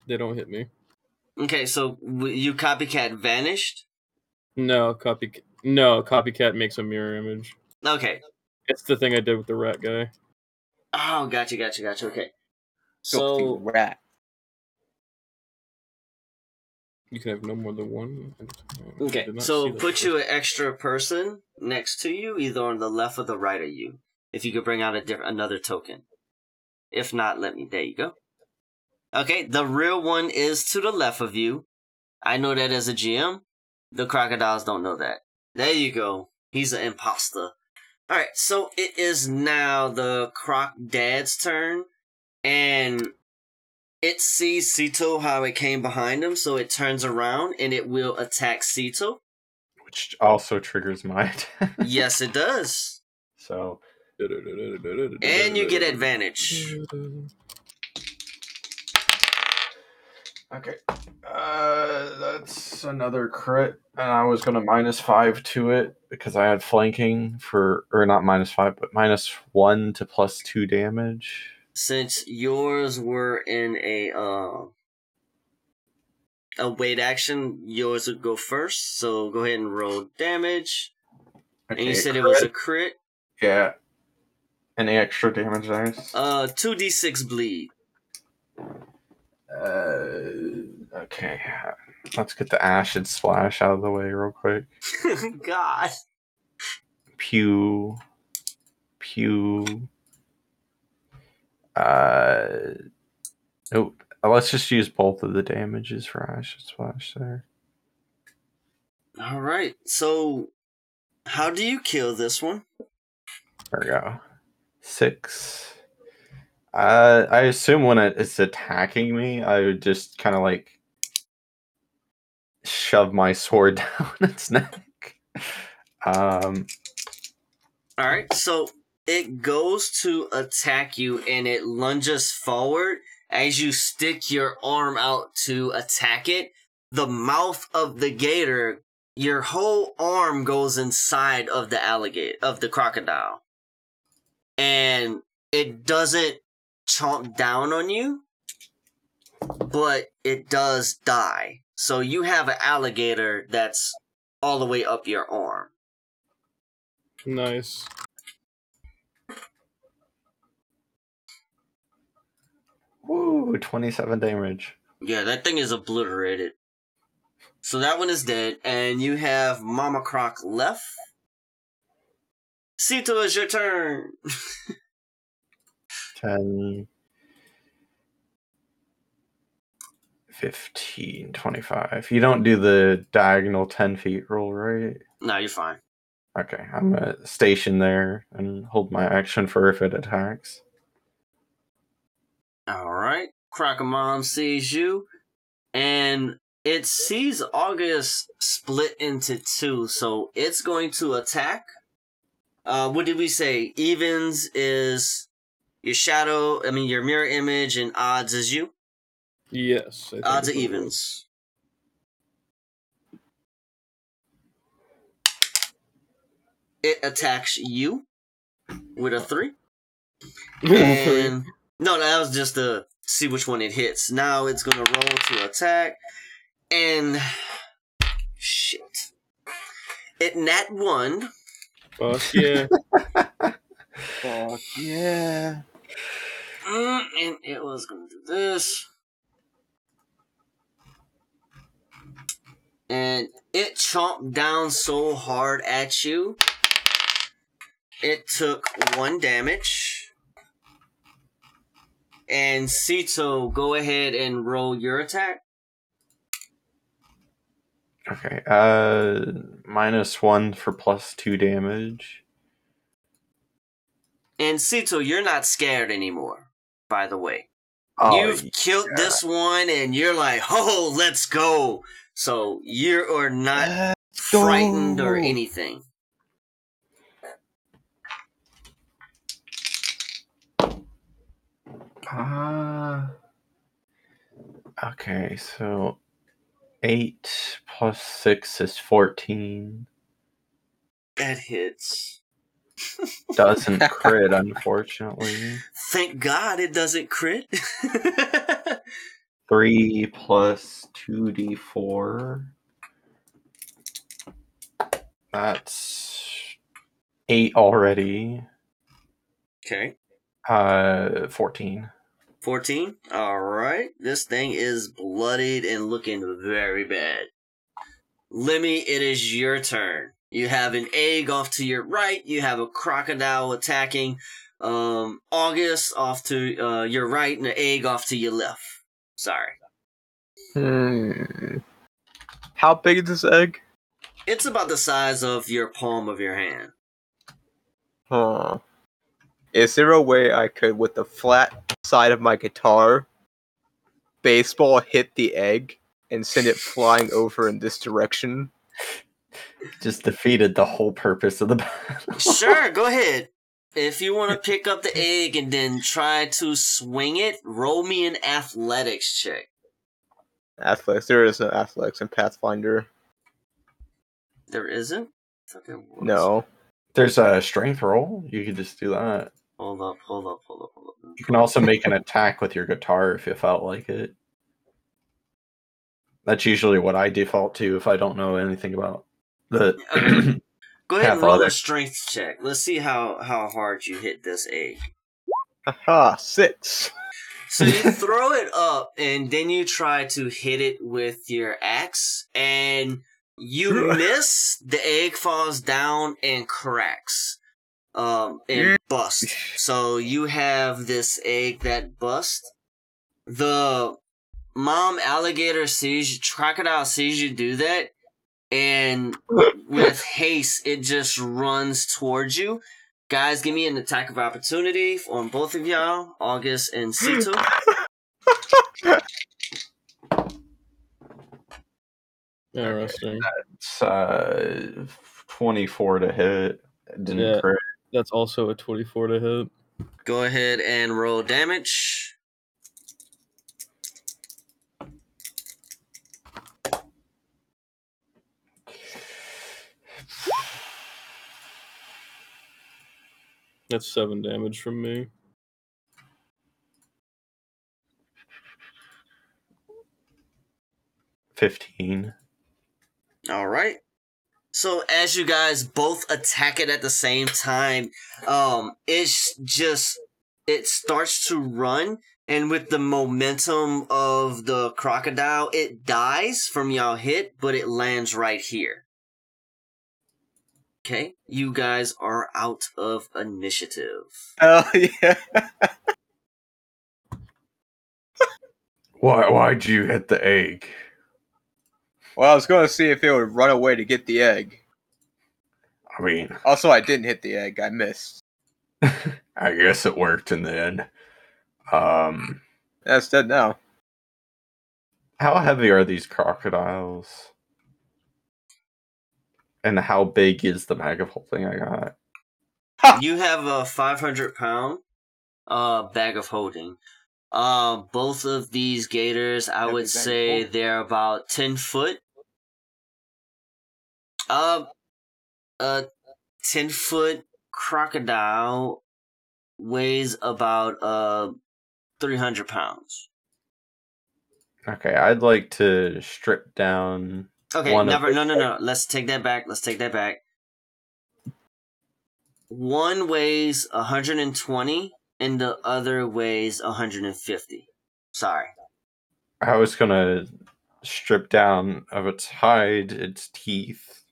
they don't hit me. Okay, so w- you copycat vanished. No, copy. No, copycat makes a mirror image. Okay. It's the thing I did with the rat guy. Oh, gotcha, gotcha, gotcha. Okay. So rat. You can have no more than one. at a time. I Okay, so put you an extra person next to you, either on the left or the right of you. If you could bring out a different another token. If not, let me. There you go. Okay, the real one is to the left of you. I know that as a GM. The crocodiles don't know that. There you go. He's an imposter. All right, so it is now the croc dad's turn, and it sees Cietal how it came behind him, so it turns around and it will attack Cietal. Which also triggers my attack. Yes, it does. So And you get advantage. Okay. Uh that's another crit. And I was gonna minus five to it because I had flanking for or not minus five, but minus one to plus two damage. Since yours were in a uh, a wait action, yours would go first. So go ahead and roll damage. And you said it was a crit. crit. Yeah. Any extra damage dice? Uh, two d six bleed. Uh, okay. Let's get the acid splash out of the way real quick. God. Pew. Pew. Uh. Oh, let's just use both of the damages for acid splash there. All right. So, how do you kill this one? There we go. Six. Uh, I assume when it's attacking me, I would just kind of like shove my sword down its neck. Um, All right. So it goes to attack you, and it lunges forward as you stick your arm out to attack it. The mouth of the gator, your whole arm goes inside of the alligator of the crocodile, and it doesn't chomp down on you, but it does die. So you have an alligator that's all the way up your arm. Nice. Woo, twenty-seven damage. Yeah, that thing is obliterated. So that one is dead, and you have Mama Croc left. Cietal, it's your turn. 10 15 25 you don't do the diagonal 10 feet roll right no, you're fine. okay i'm gonna station there and hold my action for if it attacks All right. Crocomom sees you, and it sees August split into two, so it's going to attack. Uh, what did we say? Evens is your shadow, I mean, your mirror image, and odds is you. Yes. I think Odds are evens. It attacks you with a three. And no, that was just to see which one it hits. Now it's gonna roll to attack, and shit, it nat one. Fuck yeah. Fuck yeah. Mm, and it was gonna do this. And it chomped down so hard at you. It took one damage. And Cietal, go ahead and roll your attack. Okay. Uh, minus one for plus two damage. And Cietal, you're not scared anymore, by the way. Oh, You've killed yeah. this one and you're like, oh, let's go. So you are not Let's frightened or anything. Ah. okay, so eight plus six is fourteen. That hits. Doesn't crit, unfortunately. Thank God it doesn't crit. Three plus two d four. That's eight already. okay. Uh, fourteen. 14. Alright. This thing is bloodied and looking very bad. Lemmy, it is your turn. You have an egg off to your right. You have a crocodile attacking. Um, August off to uh, your right and an egg off to your left. Sorry. Hmm. How big is this egg? It's about the size of your palm of your hand. Huh. Is there a way I could, with the flat side of my guitar, baseball hit the egg and send it flying over in this direction? Just defeated the whole purpose of the battle. Sure, go ahead. If you want to pick up the egg and then try to swing it, roll me an athletics check. Athletics. There is no athletics in Pathfinder. There isn't? Thought there was. No. There's a strength roll. You could just do that. Hold up, hold up, hold up, hold up. You can also make an attack with your guitar if you felt like it. That's usually what I default to if I don't know anything about the. Go ahead and roll a strength check. Let's see how, how hard you hit this egg. Haha, six. So you throw it up and then you try to hit it with your axe and you miss, the egg falls down and cracks. Um and busts. So you have this egg that busts. The mom alligator sees you, crocodile sees you do that, and with haste, it just runs towards you. Guys, give me an attack of opportunity on both of y'all, August and Cietal. Interesting. It's uh, 24 to hit. Didn't Yeah. crit. That's also a 24 to hit. Go ahead and roll damage. That's seven damage from me. Fifteen. All right. So as you guys both attack it at the same time, um, it's just it starts to run, and with the momentum of the crocodile, it dies from y'all hit, but it lands right here. Okay, you guys are out of initiative. Oh yeah. Why? Why'd you hit the egg? Well, I was going to see if it would run away to get the egg. I mean, Also, I didn't hit the egg. I missed. I guess it worked in the end. Um, That's dead now. How heavy are these crocodiles? And how big is the bag of holding I got? You have a 500 pound uh, bag of holding. Uh, both of these gators, I Heavy would bag say they're about 10 foot. Uh, a 10 foot crocodile weighs about uh 300 pounds. Okay, I'd like to strip down. Okay, One of never. the- No, no, no. Let's take that back. Let's take that back. One weighs 120 and the other weighs 150. Sorry. I was gonna strip down of its hide, its teeth,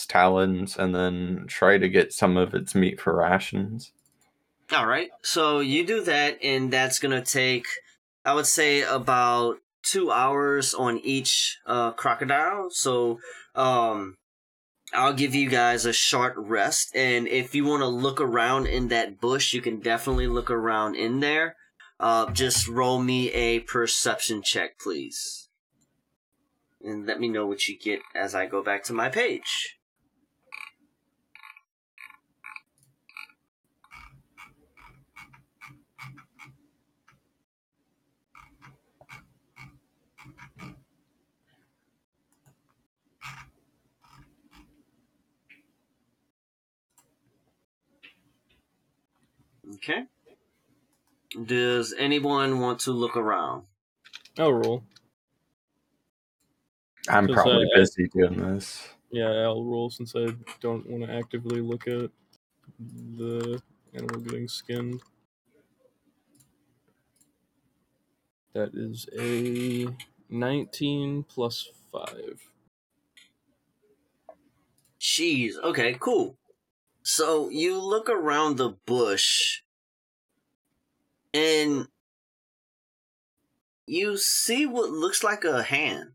its talons, and then try to get some of its meat for rations. All right. So you do that, and that's gonna take, I would say, about two hours on each uh, crocodile. So, um, I'll give you guys a short rest, and if you want to look around in that bush, you can definitely look around in there. Uh, just roll me a perception check, please, and let me know what you get as I go back to my page. Okay. Does anyone want to look around? I'll roll. I'm Because, probably uh, busy doing this. Yeah, I'll roll since I don't want to actively look at the animal getting skinned. That is a 19 plus 5. Jeez. Okay, cool. So you look around the bush and you see what looks like a hand.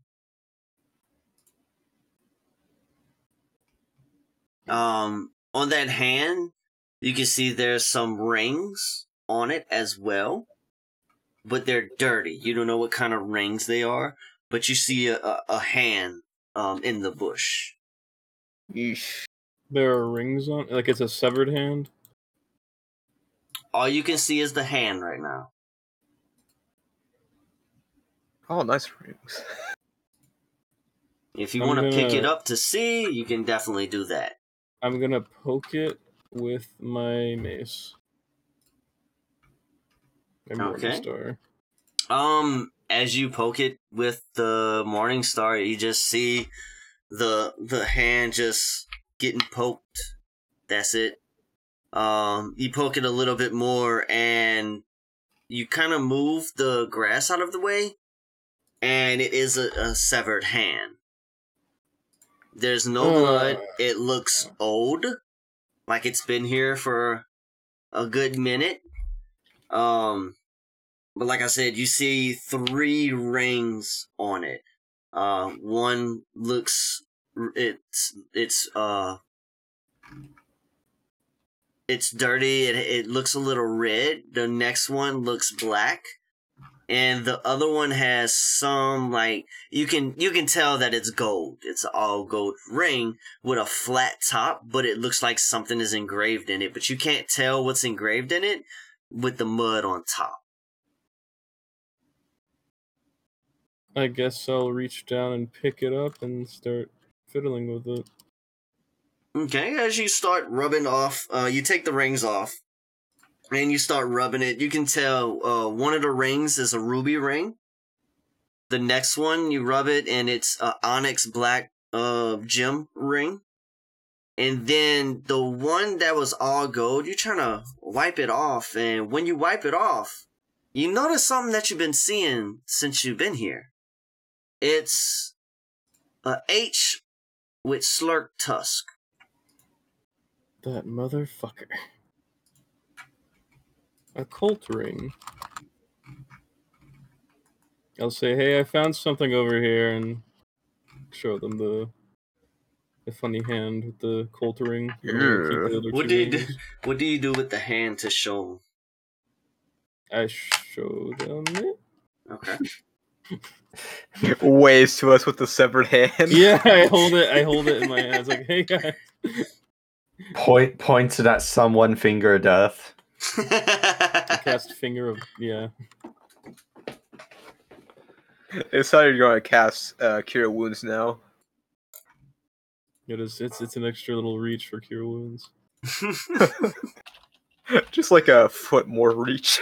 Um, on that hand, you can see there's some rings on it as well, but they're dirty. You don't know what kind of rings they are, but you see a, a, a hand um in the bush. Yeesh. There are rings on like it's a severed hand. All you can see is the hand right now. Oh, nice rings. If you want to pick it up to see, you can definitely do that. I'm gonna poke it with my mace. My Morning Okay. Star. Um, as you poke it with the Morning Star, you just see the the hand just getting poked. That's it. Um, you poke it a little bit more, and you kind of move the grass out of the way, and it is a, a severed hand. There's no Uh. blood. It looks old, like it's been here for a good minute. Um, but like I said, you see three rings on it. Uh, one looks it's it's uh it's dirty. It it looks a little red. The next one looks black, and the other one has some like you can you can tell that it's gold. It's all gold ring with a flat top, but it looks like something is engraved in it. But you can't tell what's engraved in it with the mud on top. I guess I'll reach down and pick it up and start fiddling with it. Okay, as you start rubbing off, uh, you take the rings off, and you start rubbing it. You can tell uh, one of the rings is a ruby ring. The next one, you rub it, and it's a onyx black uh, gem ring. And then the one that was all gold, you're trying to wipe it off, and when you wipe it off, you notice something that you've been seeing since you've been here. It's a H with slurk tusk. That motherfucker. A cult ring. I'll say, hey, I found something over here, and show them the the funny hand with the cult ring. and I'll keep the other What do you do? What do you do with the hand to show? Them? I show them it. Okay. Waves to us with the severed hand. Yeah, I hold it. I hold it in my hands. Like, hey guys. Point pointed at someone, finger of death. I cast finger of yeah. It's how you're going to cast uh, Cure Wounds now. It is. It's it's an extra little reach for cure wounds. Just like a foot more reach.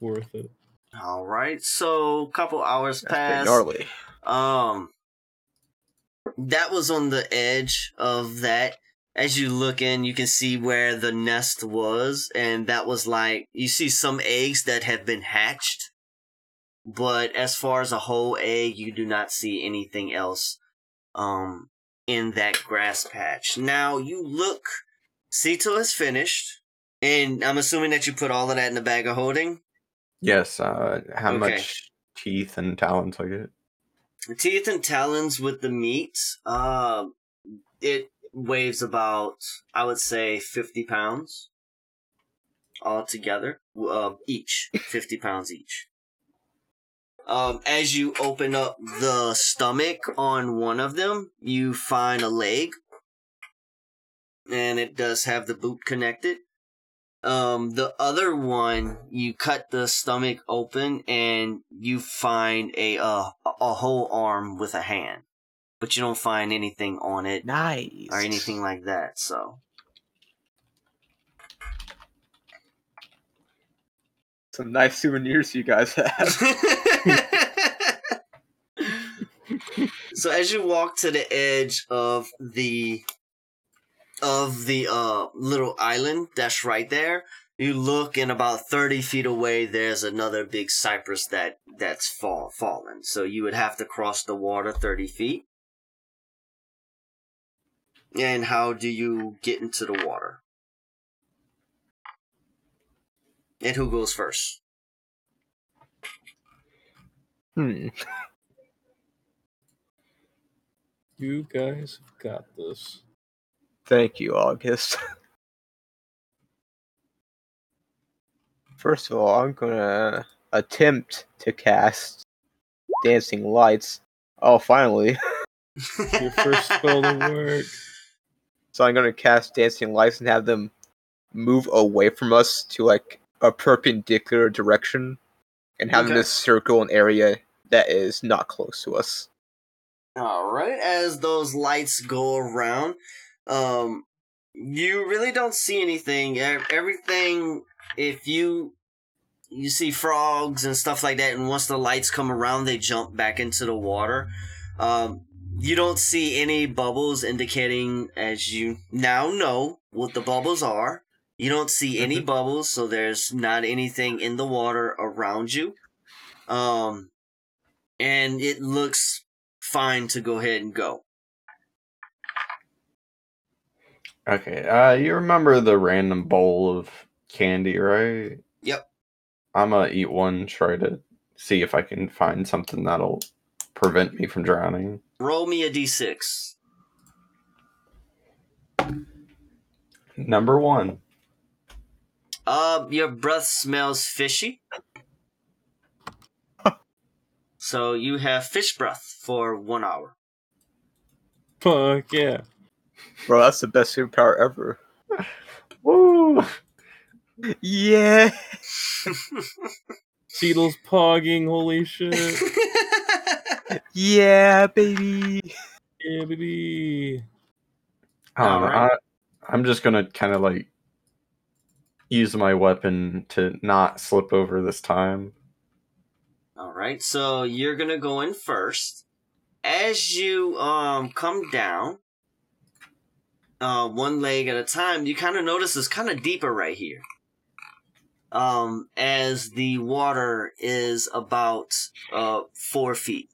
Worth it. All right, so a couple hours That's pretty gnarly. Um, that was on the edge of that. As you look in, you can see where the nest was, and that was like you see some eggs that have been hatched. But as far as a whole egg, you do not see anything else um in that grass patch. Now you look Cietal is finished, and I'm assuming that you put all of that in the bag of holding. Yes. Uh, how Okay. much teeth and talons I get? Teeth and talons with the meat, um, it weighs about, I would say, 50 pounds altogether, uh, each. 50 pounds each. Um, as you open up the stomach on one of them, you find a leg. And it does have the boot connected. Um, the other one, you cut the stomach open and you find a uh, a whole arm with a hand, but you don't find anything on it Nice. or anything like that. So Some nice souvenirs you guys have. so as you walk to the edge of the of the uh little island that's right there you look and about 30 feet away there's another big cypress that that's fall fallen so you would have to cross the water 30 feet and how do you get into the water and who goes first hmm. You guys have got this. Thank you, August. First of all, I'm gonna attempt to cast Dancing Lights. Oh, finally. Your first spell to work. So I'm gonna cast Dancing Lights and have them move away from us to like a perpendicular direction and have them just circle an area that is not close to us. All right, as those lights go around, um, you really don't see anything. Everything, if you you see frogs and stuff like that, and once the lights come around, they jump back into the water. Um, you don't see any bubbles indicating, as you now know what the bubbles are. You don't see any bubbles, so there's not anything in the water around you. Um, and it looks fine to go ahead and go. Okay. Uh, you remember the random bowl of candy, right? Yep. I'm gonna eat one. Try to see if I can find something that'll prevent me from drowning. Roll me a d6. Number one. Uh, your breath smells fishy. so you have fish breath for one hour. Fuck yeah. Bro, that's the best superpower ever. Woo! Yeah. Cietal's pogging, holy shit. Yeah, baby. Yeah, baby. I don't know, Alright. I, I'm just gonna kind of like use my weapon to not slip over this time. All right, so you're gonna go in first. As you um come down, uh, one leg at a time, you kind of notice it's kind of deeper right here. Um, as the water is about uh four feet.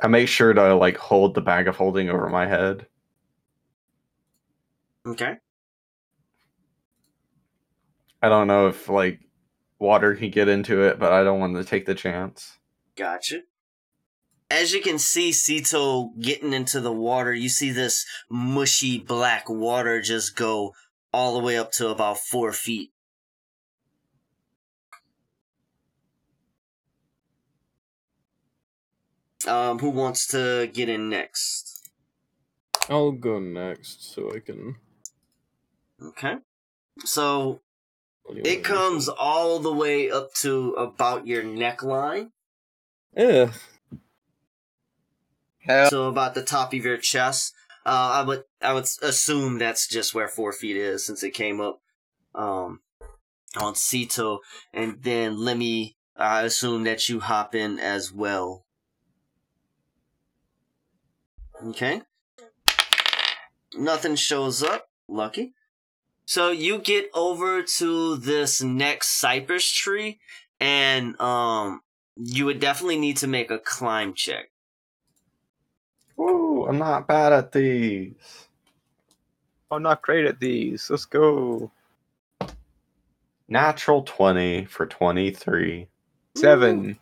I make sure to like hold the bag of holding over my head. Okay. I don't know if like water can get into it, but I don't want to take the chance. Gotcha. As you can see Cietal getting into the water, you see this mushy black water just go all the way up to about four feet. Um, who wants to get in next? I'll go next so I can. Okay. So what do you it want me to comes all the way up to about your neckline. Yeah. Hell, So about the top of your chest. Uh, I would I would assume that's just where four feet is since it came up um on Cietal, and then Lemmy. I assume that you hop in as well. Okay. Nothing shows up. Lucky. So you get over to this next cypress tree, and um, you would definitely need to make a climb check. Ooh, I'm not bad at these. I'm not great at these. Let's go. Natural 20 for 23. Seven.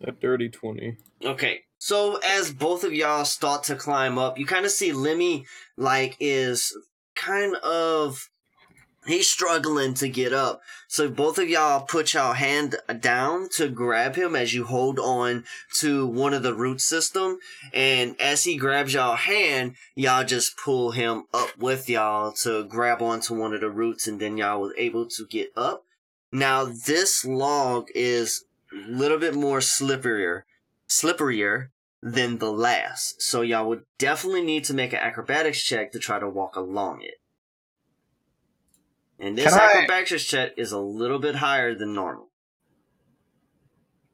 That dirty 20. Okay. So as both of y'all start to climb up, you kind of see Lemmy like is kind of he's struggling to get up. So both of y'all put y'all hand down to grab him as you hold on to one of the root system and as he grabs y'all hand, y'all just pull him up with y'all to grab onto one of the roots and then y'all was able to get up. Now this log is a little bit more slipperier slipperier than the last. So y'all would definitely need to make an acrobatics check to try to walk along it. And this Can I- acrobatics check is a little bit higher than normal.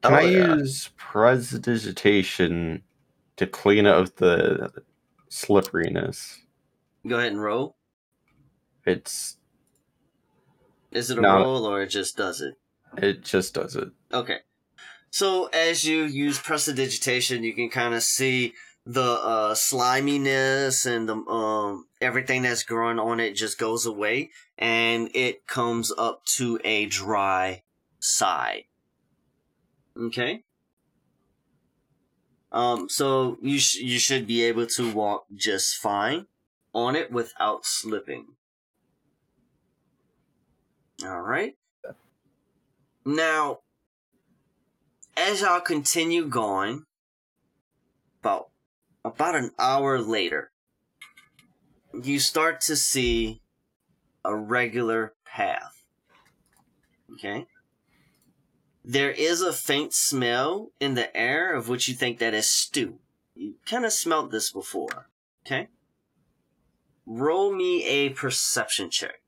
Can Oh, I yeah. use prestidigitation to clean up the slipperiness? Go ahead and roll. It's Is it a No. roll or it just does it? it just does it. Okay. So as you use prestidigitation, you can kind of see the uh, sliminess and the um everything that's growing on it just goes away, and it comes up to a dry side. Okay. Um. So you sh- you should be able to walk just fine on it without slipping. All right. Now, as y'all continue going, about about an hour later, you start to see a regular path. Okay. There is a faint smell in the air of which you think that is stew. You kind of smelt this before. Okay. Roll me a perception check.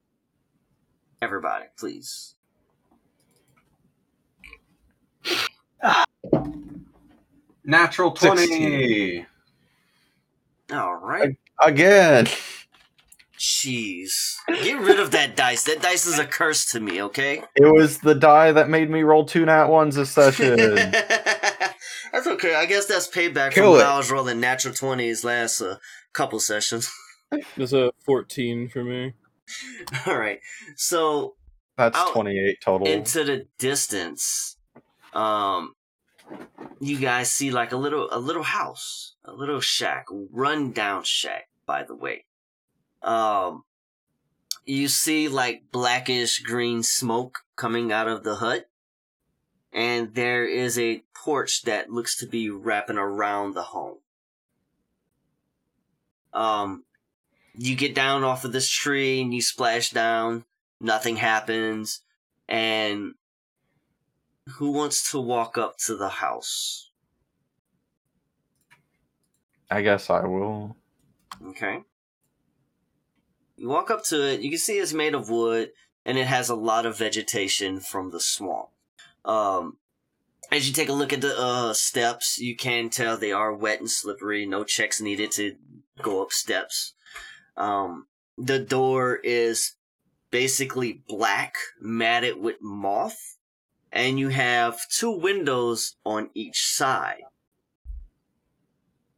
Everybody, please. Ah. Natural 20. All right. Again. Jeez. Get rid of that dice. That dice is a curse to me, okay? It was the die that made me roll two nat ones a session. that's okay. I guess that's payback Kill from when it. I was rolling natural 20s last uh, couple sessions. There's a 14 for me. All right. So, That's Out 28 total. into the distance, um, you guys see like a little a little house, a little shack, run down shack. By the way, um, you see like blackish green smoke coming out of the hut, and there is a porch that looks to be wrapping around the home. Um, you get down off of this tree and you splash down. Nothing happens, and who wants to walk up to the house? I guess I will. Okay. You walk up to it, you can see it's made of wood, and it has a lot of vegetation from the swamp. Um, as you take a look at the uh, steps, you can tell they are wet and slippery. No checks needed to go up steps. Um, the door is basically black, matted with moth, and you have two windows on each side.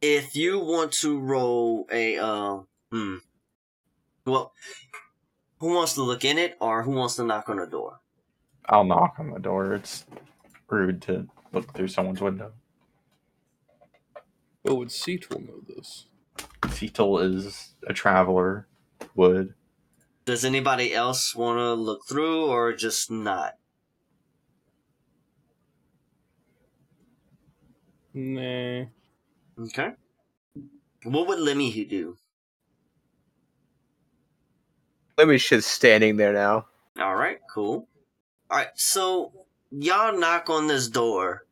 If you want to roll a, uh, hmm, well, who wants to look in it, or who wants to knock on the door? I'll knock on the door. It's rude to look through someone's window. Oh, would Seat know this. Cietal is a traveler. would. Does anybody else want to look through or just not? Nah. Okay. What would Lemmy do? Lemmy's just standing there now. All right, cool. All right, so y'all knock on this door.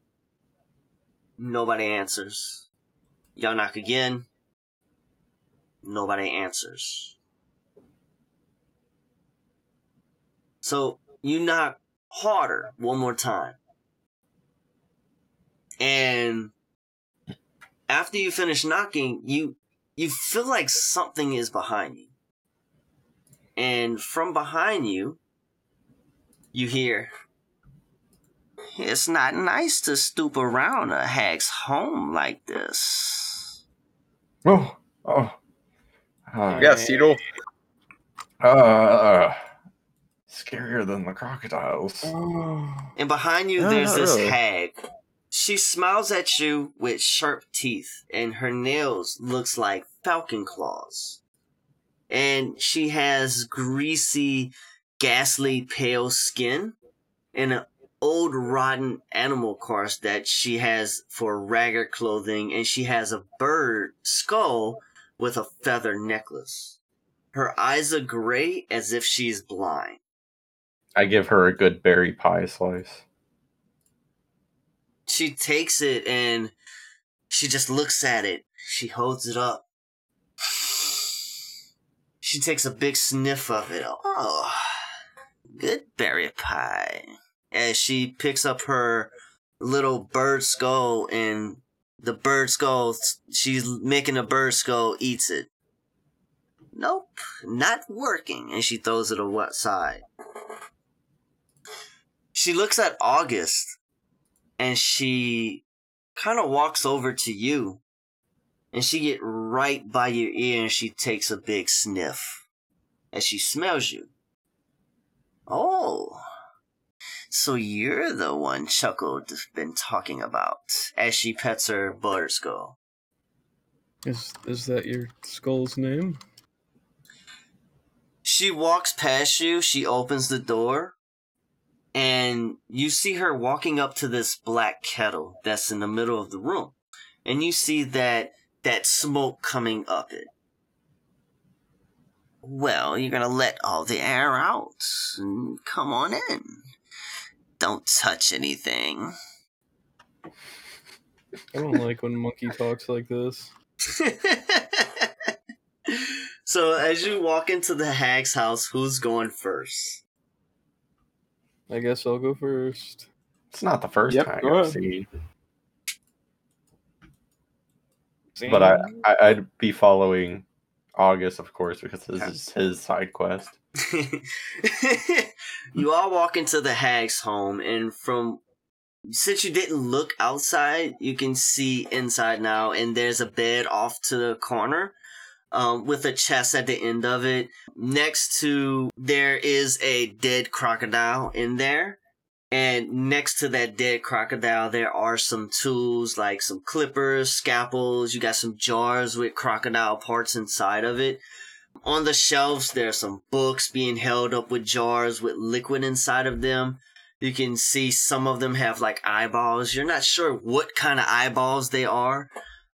Nobody answers. Y'all knock again. Nobody answers. So you knock harder one more time. And after you finish knocking, you you feel like something is behind you. And from behind you, you hear it's not nice to stoop around a hag's home like this. Oh, oh. Uh, Yeah, Cietal. Uh, scarier than the crocodiles. And behind you, there's this really. hag. She smiles at you with sharp teeth, and her nails looks like falcon claws. And she has greasy, ghastly, pale skin, and an old, rotten animal corpse that she has for ragged clothing, and she has a bird skull with a feather necklace. Her eyes are gray as if she's blind. I give her a good berry pie slice. She takes it and she just looks at it. She holds it up. She takes a big sniff of it. Oh, good berry pie. As she picks up her little bird skull and the bird skull, she's making a bird skull, eats it. Nope, not working. And she throws it aside. She looks at August and she kind of walks over to you and she get right by your ear and she takes a big sniff as she smells you. Oh. So you're the one chuckled been talking about as she pets her butter skull. Is is that your skull's name? she walks past you she opens the door and you see her walking up to this black kettle that's in the middle of the room and you see that that smoke coming up it. Well you're gonna let all the air out. And come on in. Don't touch anything. I don't like when monkey talks like this. so as you walk into the hag's house who's going first I guess I'll go first. It's not the first Yep, time go I've ahead. seen, but I, I I'd be following August, of course, because this is his side quest. you all walk into the hag's home, and from since you didn't look outside, you can see inside now, and there's a bed off to the corner. Um, with a chest at the end of it. Next to there is a dead crocodile in there. And next to that dead crocodile, there are some tools like some clippers, scalpels. You got some jars with crocodile parts inside of it. On the shelves, there are some books being held up with jars with liquid inside of them. You can see some of them have like eyeballs. You're not sure what kind of eyeballs they are.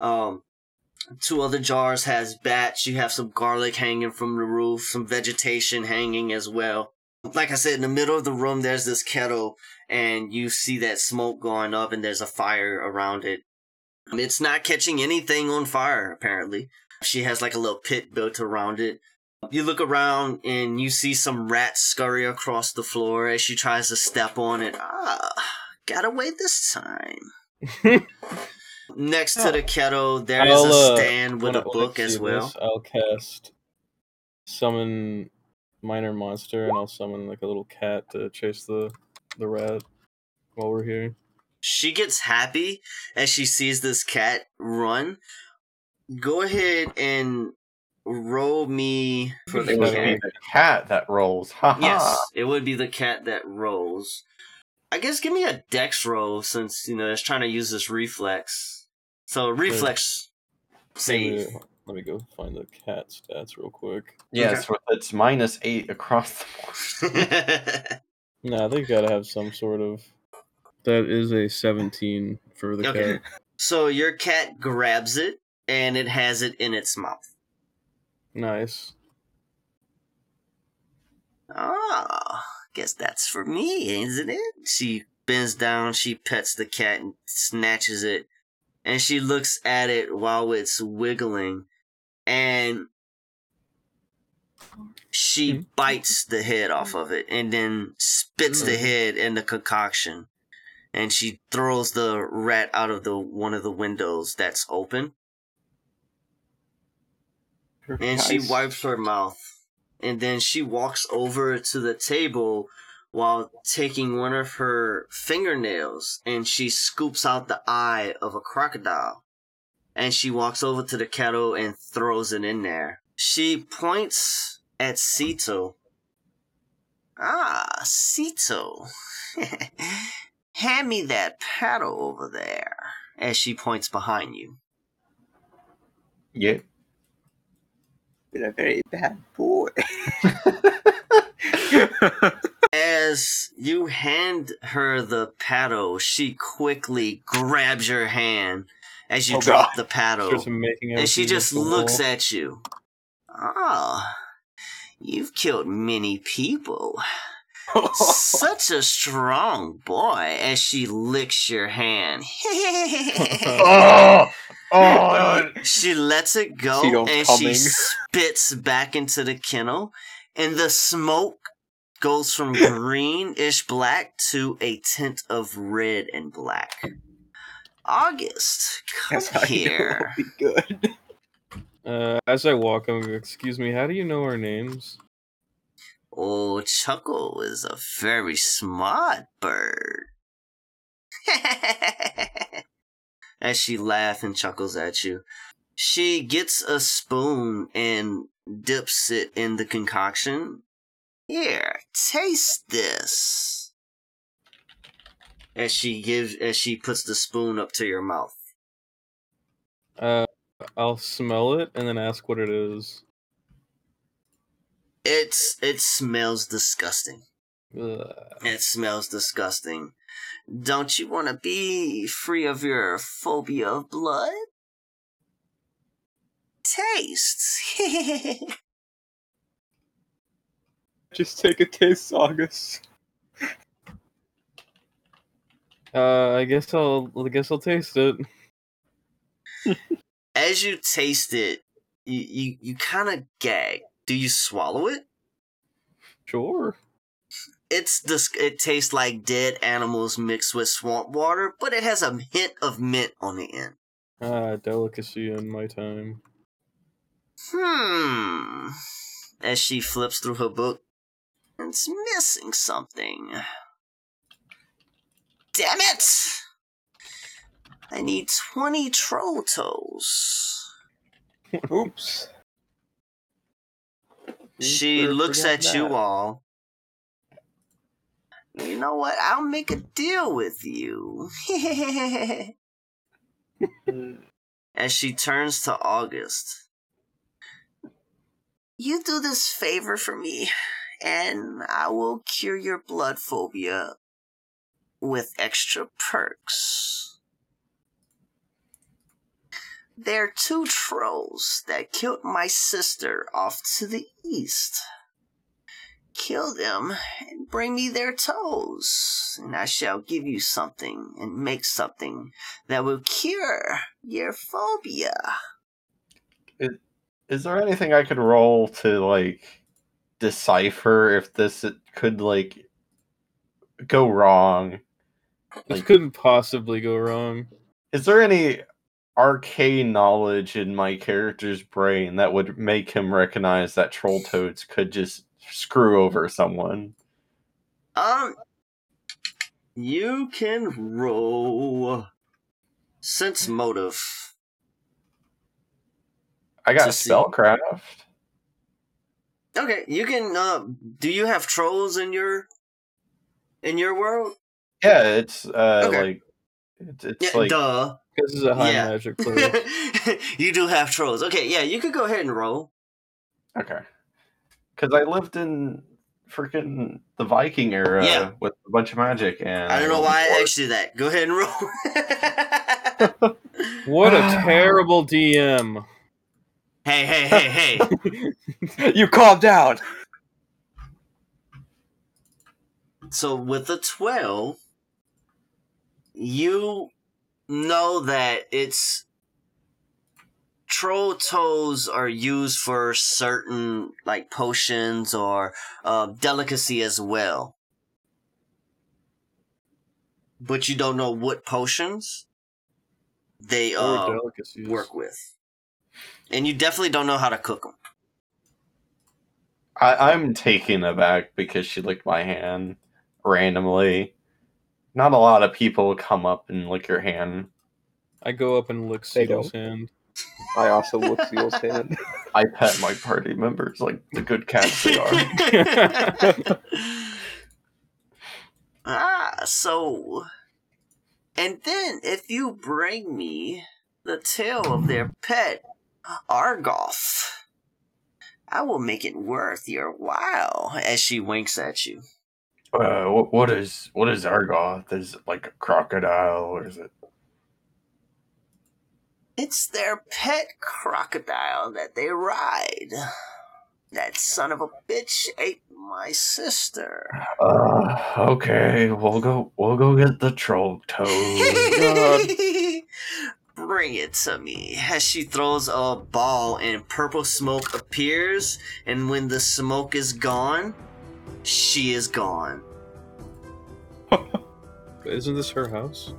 Um, two other jars has bats. You have some garlic hanging from the roof, some vegetation hanging as well. Like I said, in the middle of the room, there's this kettle, and you see that smoke going up, and there's a fire around it. It's not catching anything on fire, apparently. She has like a little pit built around it. You look around and you see some rats scurry across the floor as she tries to step on it. Ah, got away this time. Next to the kettle, there is I'll, a uh, stand with when I- a when I book as well. this, I'll cast summon minor monster, and I'll summon like a little cat to chase the the rat while we're here. She gets happy as she sees this cat run. Go ahead and roll me for the It would cat. be the cat that rolls. Ha Yes, it would be the cat that rolls. I guess give me a dex roll since, you know, it's trying to use this reflex. So, reflex save. Let me go find the cat stats real quick. Yes, with its minus eight across the board. Nah, they've gotta have some sort of. That is a 17 for the Okay. cat. so your cat grabs it and it has it in its mouth. Nice. Ah, guess that's for me, isn't it? She bends down, she pets the cat and snatches it, and she looks at it while it's wiggling, and she Hmm. bites the head off of it and then spits the Hmm. head in the concoction. And she throws the rat out of the one of the windows that's open. and she wipes her mouth and then she walks over to the table while taking one of her fingernails and she scoops out the eye of a crocodile and she walks over to the kettle and throws it in there she points at Cietal. Ah, Cietal. Hand me that paddle over there. As she points behind you. yeah. Been a very bad boy. As you hand her the paddle, she quickly grabs your hand as you Oh, drop God. the paddle. And she just looks wall. at you. Ah, you've killed many people. Such a strong boy as she licks your hand. oh, oh, she lets it go Cietal's and she spits back into the kennel, and the smoke goes from greenish black to a tint of red and black. August, come that's how you know here. be good. Uh, as I walk, I'm gonna, excuse me, how do you know our names? Oh, Chuckle is a very smart bird. As she laughs and chuckles at you, she gets a spoon and dips it in the concoction. Here, taste this. As she gives, as she puts the spoon up to your mouth. Uh, I'll smell it and then ask what it is. It's it smells disgusting. Ugh. It smells disgusting. Don't you want to be free of your phobia of blood? Taste. Just take a taste, August. Uh, I guess I'll, I guess I'll taste it. As you taste it, you you, you kind of gag. Do you swallow it? Sure. It's dis- It tastes like dead animals mixed with swamp water, but it has a hint of mint on the end. Ah, delicacy in my time. Hmm. As she flips through her book, it's missing something. Damn it! I need 20 troll toes. Oops. She looks at you all. You know what? I'll make a deal with you. As she turns to August. You do this favor for me, and I will cure your blood phobia with extra perks. There are two trolls that killed my sister off to the east. Kill them and bring me their toes, and I shall give you something and make something that will cure your phobia. Is there anything I could roll to like decipher if this could like go wrong? This Like- couldn't possibly go wrong. Is there any arcane knowledge in my character's brain that would make him recognize that troll toads could just screw over someone? Um, you can roll sense motive. I got To see. spellcraft. Okay, you can. Uh, do you have trolls in your in your world? Yeah, it's uh Okay. like it's, it's Yeah, like duh. This is a high Yeah. magic player. you do have trolls. Okay, yeah, you could go ahead and roll. Okay. Because I lived in freaking the Viking era Yeah. with a bunch of magic, and I don't know why I asked you that. Go ahead and roll. What a terrible DM. Hey, hey, hey, hey. you calm down. So with the 12, you know that it's troll toes are used for certain like potions or uh, delicacy as well. But you don't know what potions they uh, work with. And you definitely don't know how to cook them. I, I'm taken aback because she licked my hand randomly. Not a lot of people come up and lick your hand. I go up and lick They Cietal's hand. I also lick Cietal's hand. I pet my party members like the good cats they are. ah, so. And then, if you bring me the tail of their pet, Argoth, I will make it worth your while. As she winks at you. Uh, what, what is what is Argoth? Is it like a crocodile or is it? It's their pet crocodile that they ride. That son of a bitch ate my sister. Uh, okay, we'll go. We'll go get the troll toad. Bring it to me. As she throws a ball and purple smoke appears, and when the smoke is gone, she is gone. Isn't this her house?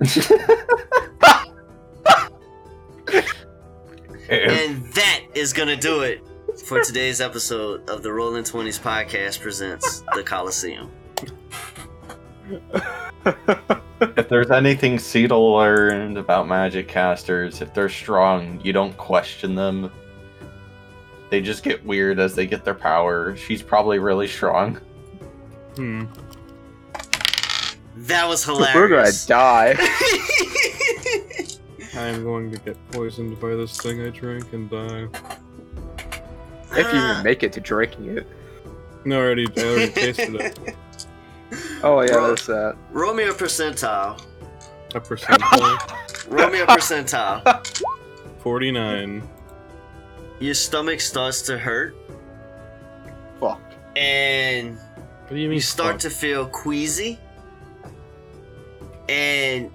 And that is gonna do it for today's episode of the Rolling Twenties podcast presents the Colosseum. if there's anything Cietal learned about magic casters, if they're strong, you don't question them. They just get weird as they get their power. She's probably really strong. Hmm. That was hilarious. We're gonna die. I am going to get poisoned by this thing I drank and die. If you even make it to drinking it. No, I already, I already tasted it. Oh yeah, Bro. there's that. Roll me a percentile. A percentile. Roll me a percentile. 49. Your stomach starts to hurt, Fuck. and What do you mean? you start fuck? to feel queasy. And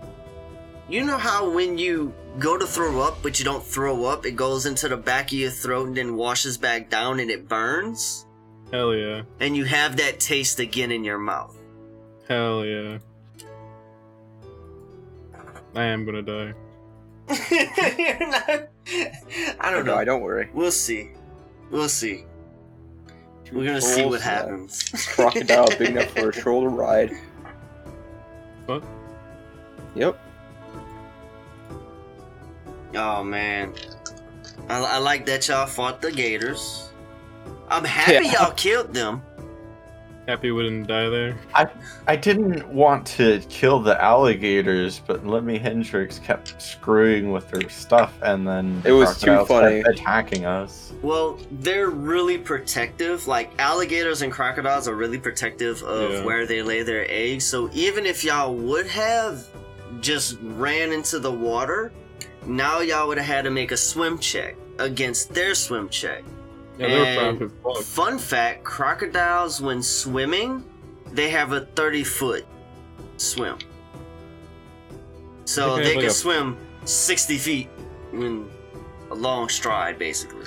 you know how when you go to throw up, but you don't throw up, it goes into the back of your throat and then washes back down and it burns? Hell yeah. And you have that taste again in your mouth. Hell yeah. I am gonna die. You're not. I don't know. No, don't worry. We'll see. We'll see. We're gonna see Trolls, what uh, happens. Crocodile big enough for a troll to ride. What? Yep. Oh man, I, I like that y'all fought the Gators. I'm happy Yeah. y'all killed them. Happy we didn't die there. I I didn't want to kill the alligators, but Lemmy Hendrix kept screwing with their stuff, and then It was too funny. attacking us. Well, they're really protective. Like alligators and crocodiles are really protective of Yeah. where they lay their eggs. So even if y'all would have just ran into the water, now y'all would have had to make a swim check against their swim check. Yeah, they were And fast. Fun fact crocodiles, when swimming, they have a 30 foot swim. So I they they can like swim 60 feet in a long stride, basically.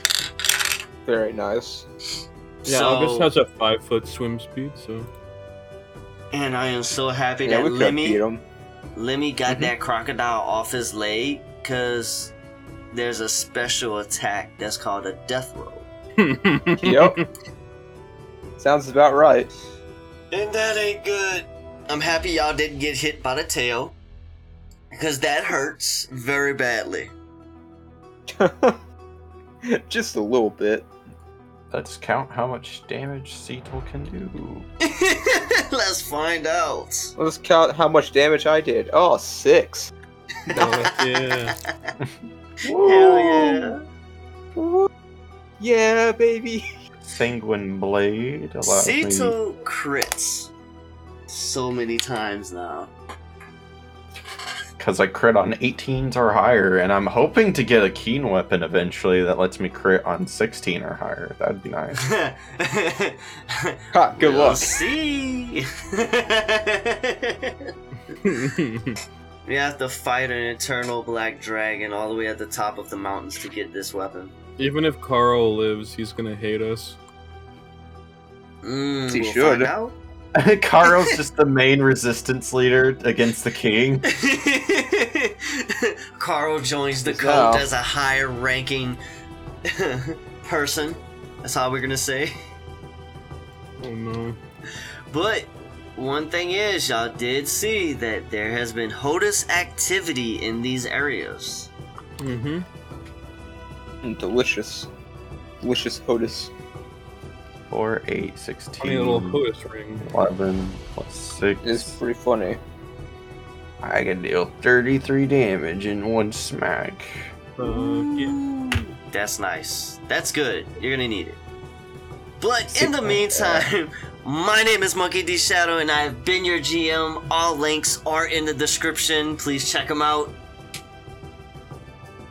Very nice. Yeah, so, August has a five foot swim speed, so. and I am so happy Yeah, that we could Lemmy. Lemmy got Mhm. that crocodile off his leg because there's a special attack that's called a death roll. Yep. Sounds about right. And that ain't good. I'm happy y'all didn't get hit by the tail. Because that hurts very badly. Just a little bit. Let's count how much damage Cietal can do. Let's find out. Let's count how much damage I did. Oh, six. yeah. Hell yeah. Yeah, baby. Sanguine Blade allows me. Cietal crits so many times now. Because I crit on 18s or higher, and I'm hoping to get a keen weapon eventually that lets me crit on 16 or higher. That'd be nice. Ha, good We'll luck. see. we have to fight an eternal black dragon all the way at the top of the mountains to get this weapon. Even if Carl lives, he's gonna hate us. Mm, He we'll should. find. Carl's just the main resistance leader against the king. Carl joins the Yes, cult as a higher ranking person. That's how we're gonna say. Oh no. But one thing is, y'all did see that there has been HOTUS activity in these areas. Mm-hmm. Mm, Delicious. Delicious HOTUS. 4, 8, 16, Funny little HOTUS ring. 11, plus 6. It's pretty funny. I can deal 33 damage in one smack. Fuck yeah. That's nice. That's good. You're gonna need it. But in the meantime, my name is Monkey D Shadow, and I have been your GM. All links are in the description. Please check them out.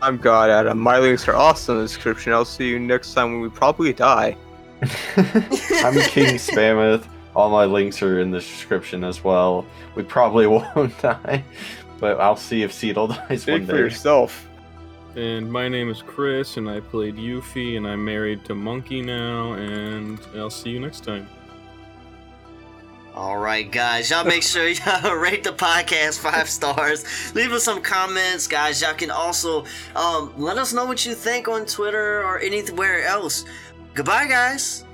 I'm God Adam. My links are also in the description. I'll see you next time when we probably die. I'm King Spammeth. All my links are in the description as well. We probably won't die, but I'll see if Cietal dies Speak one for yourself. And my name is Chris, and I played Euphy, and I'm married to Monkey now, and I'll see you next time. All right, guys. Y'all make sure y'all rate the podcast five stars. Leave us some comments, guys. Y'all can also um, let us know what you think on Twitter or anywhere else. Goodbye, guys.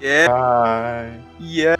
Yeah. Bye. Yeah.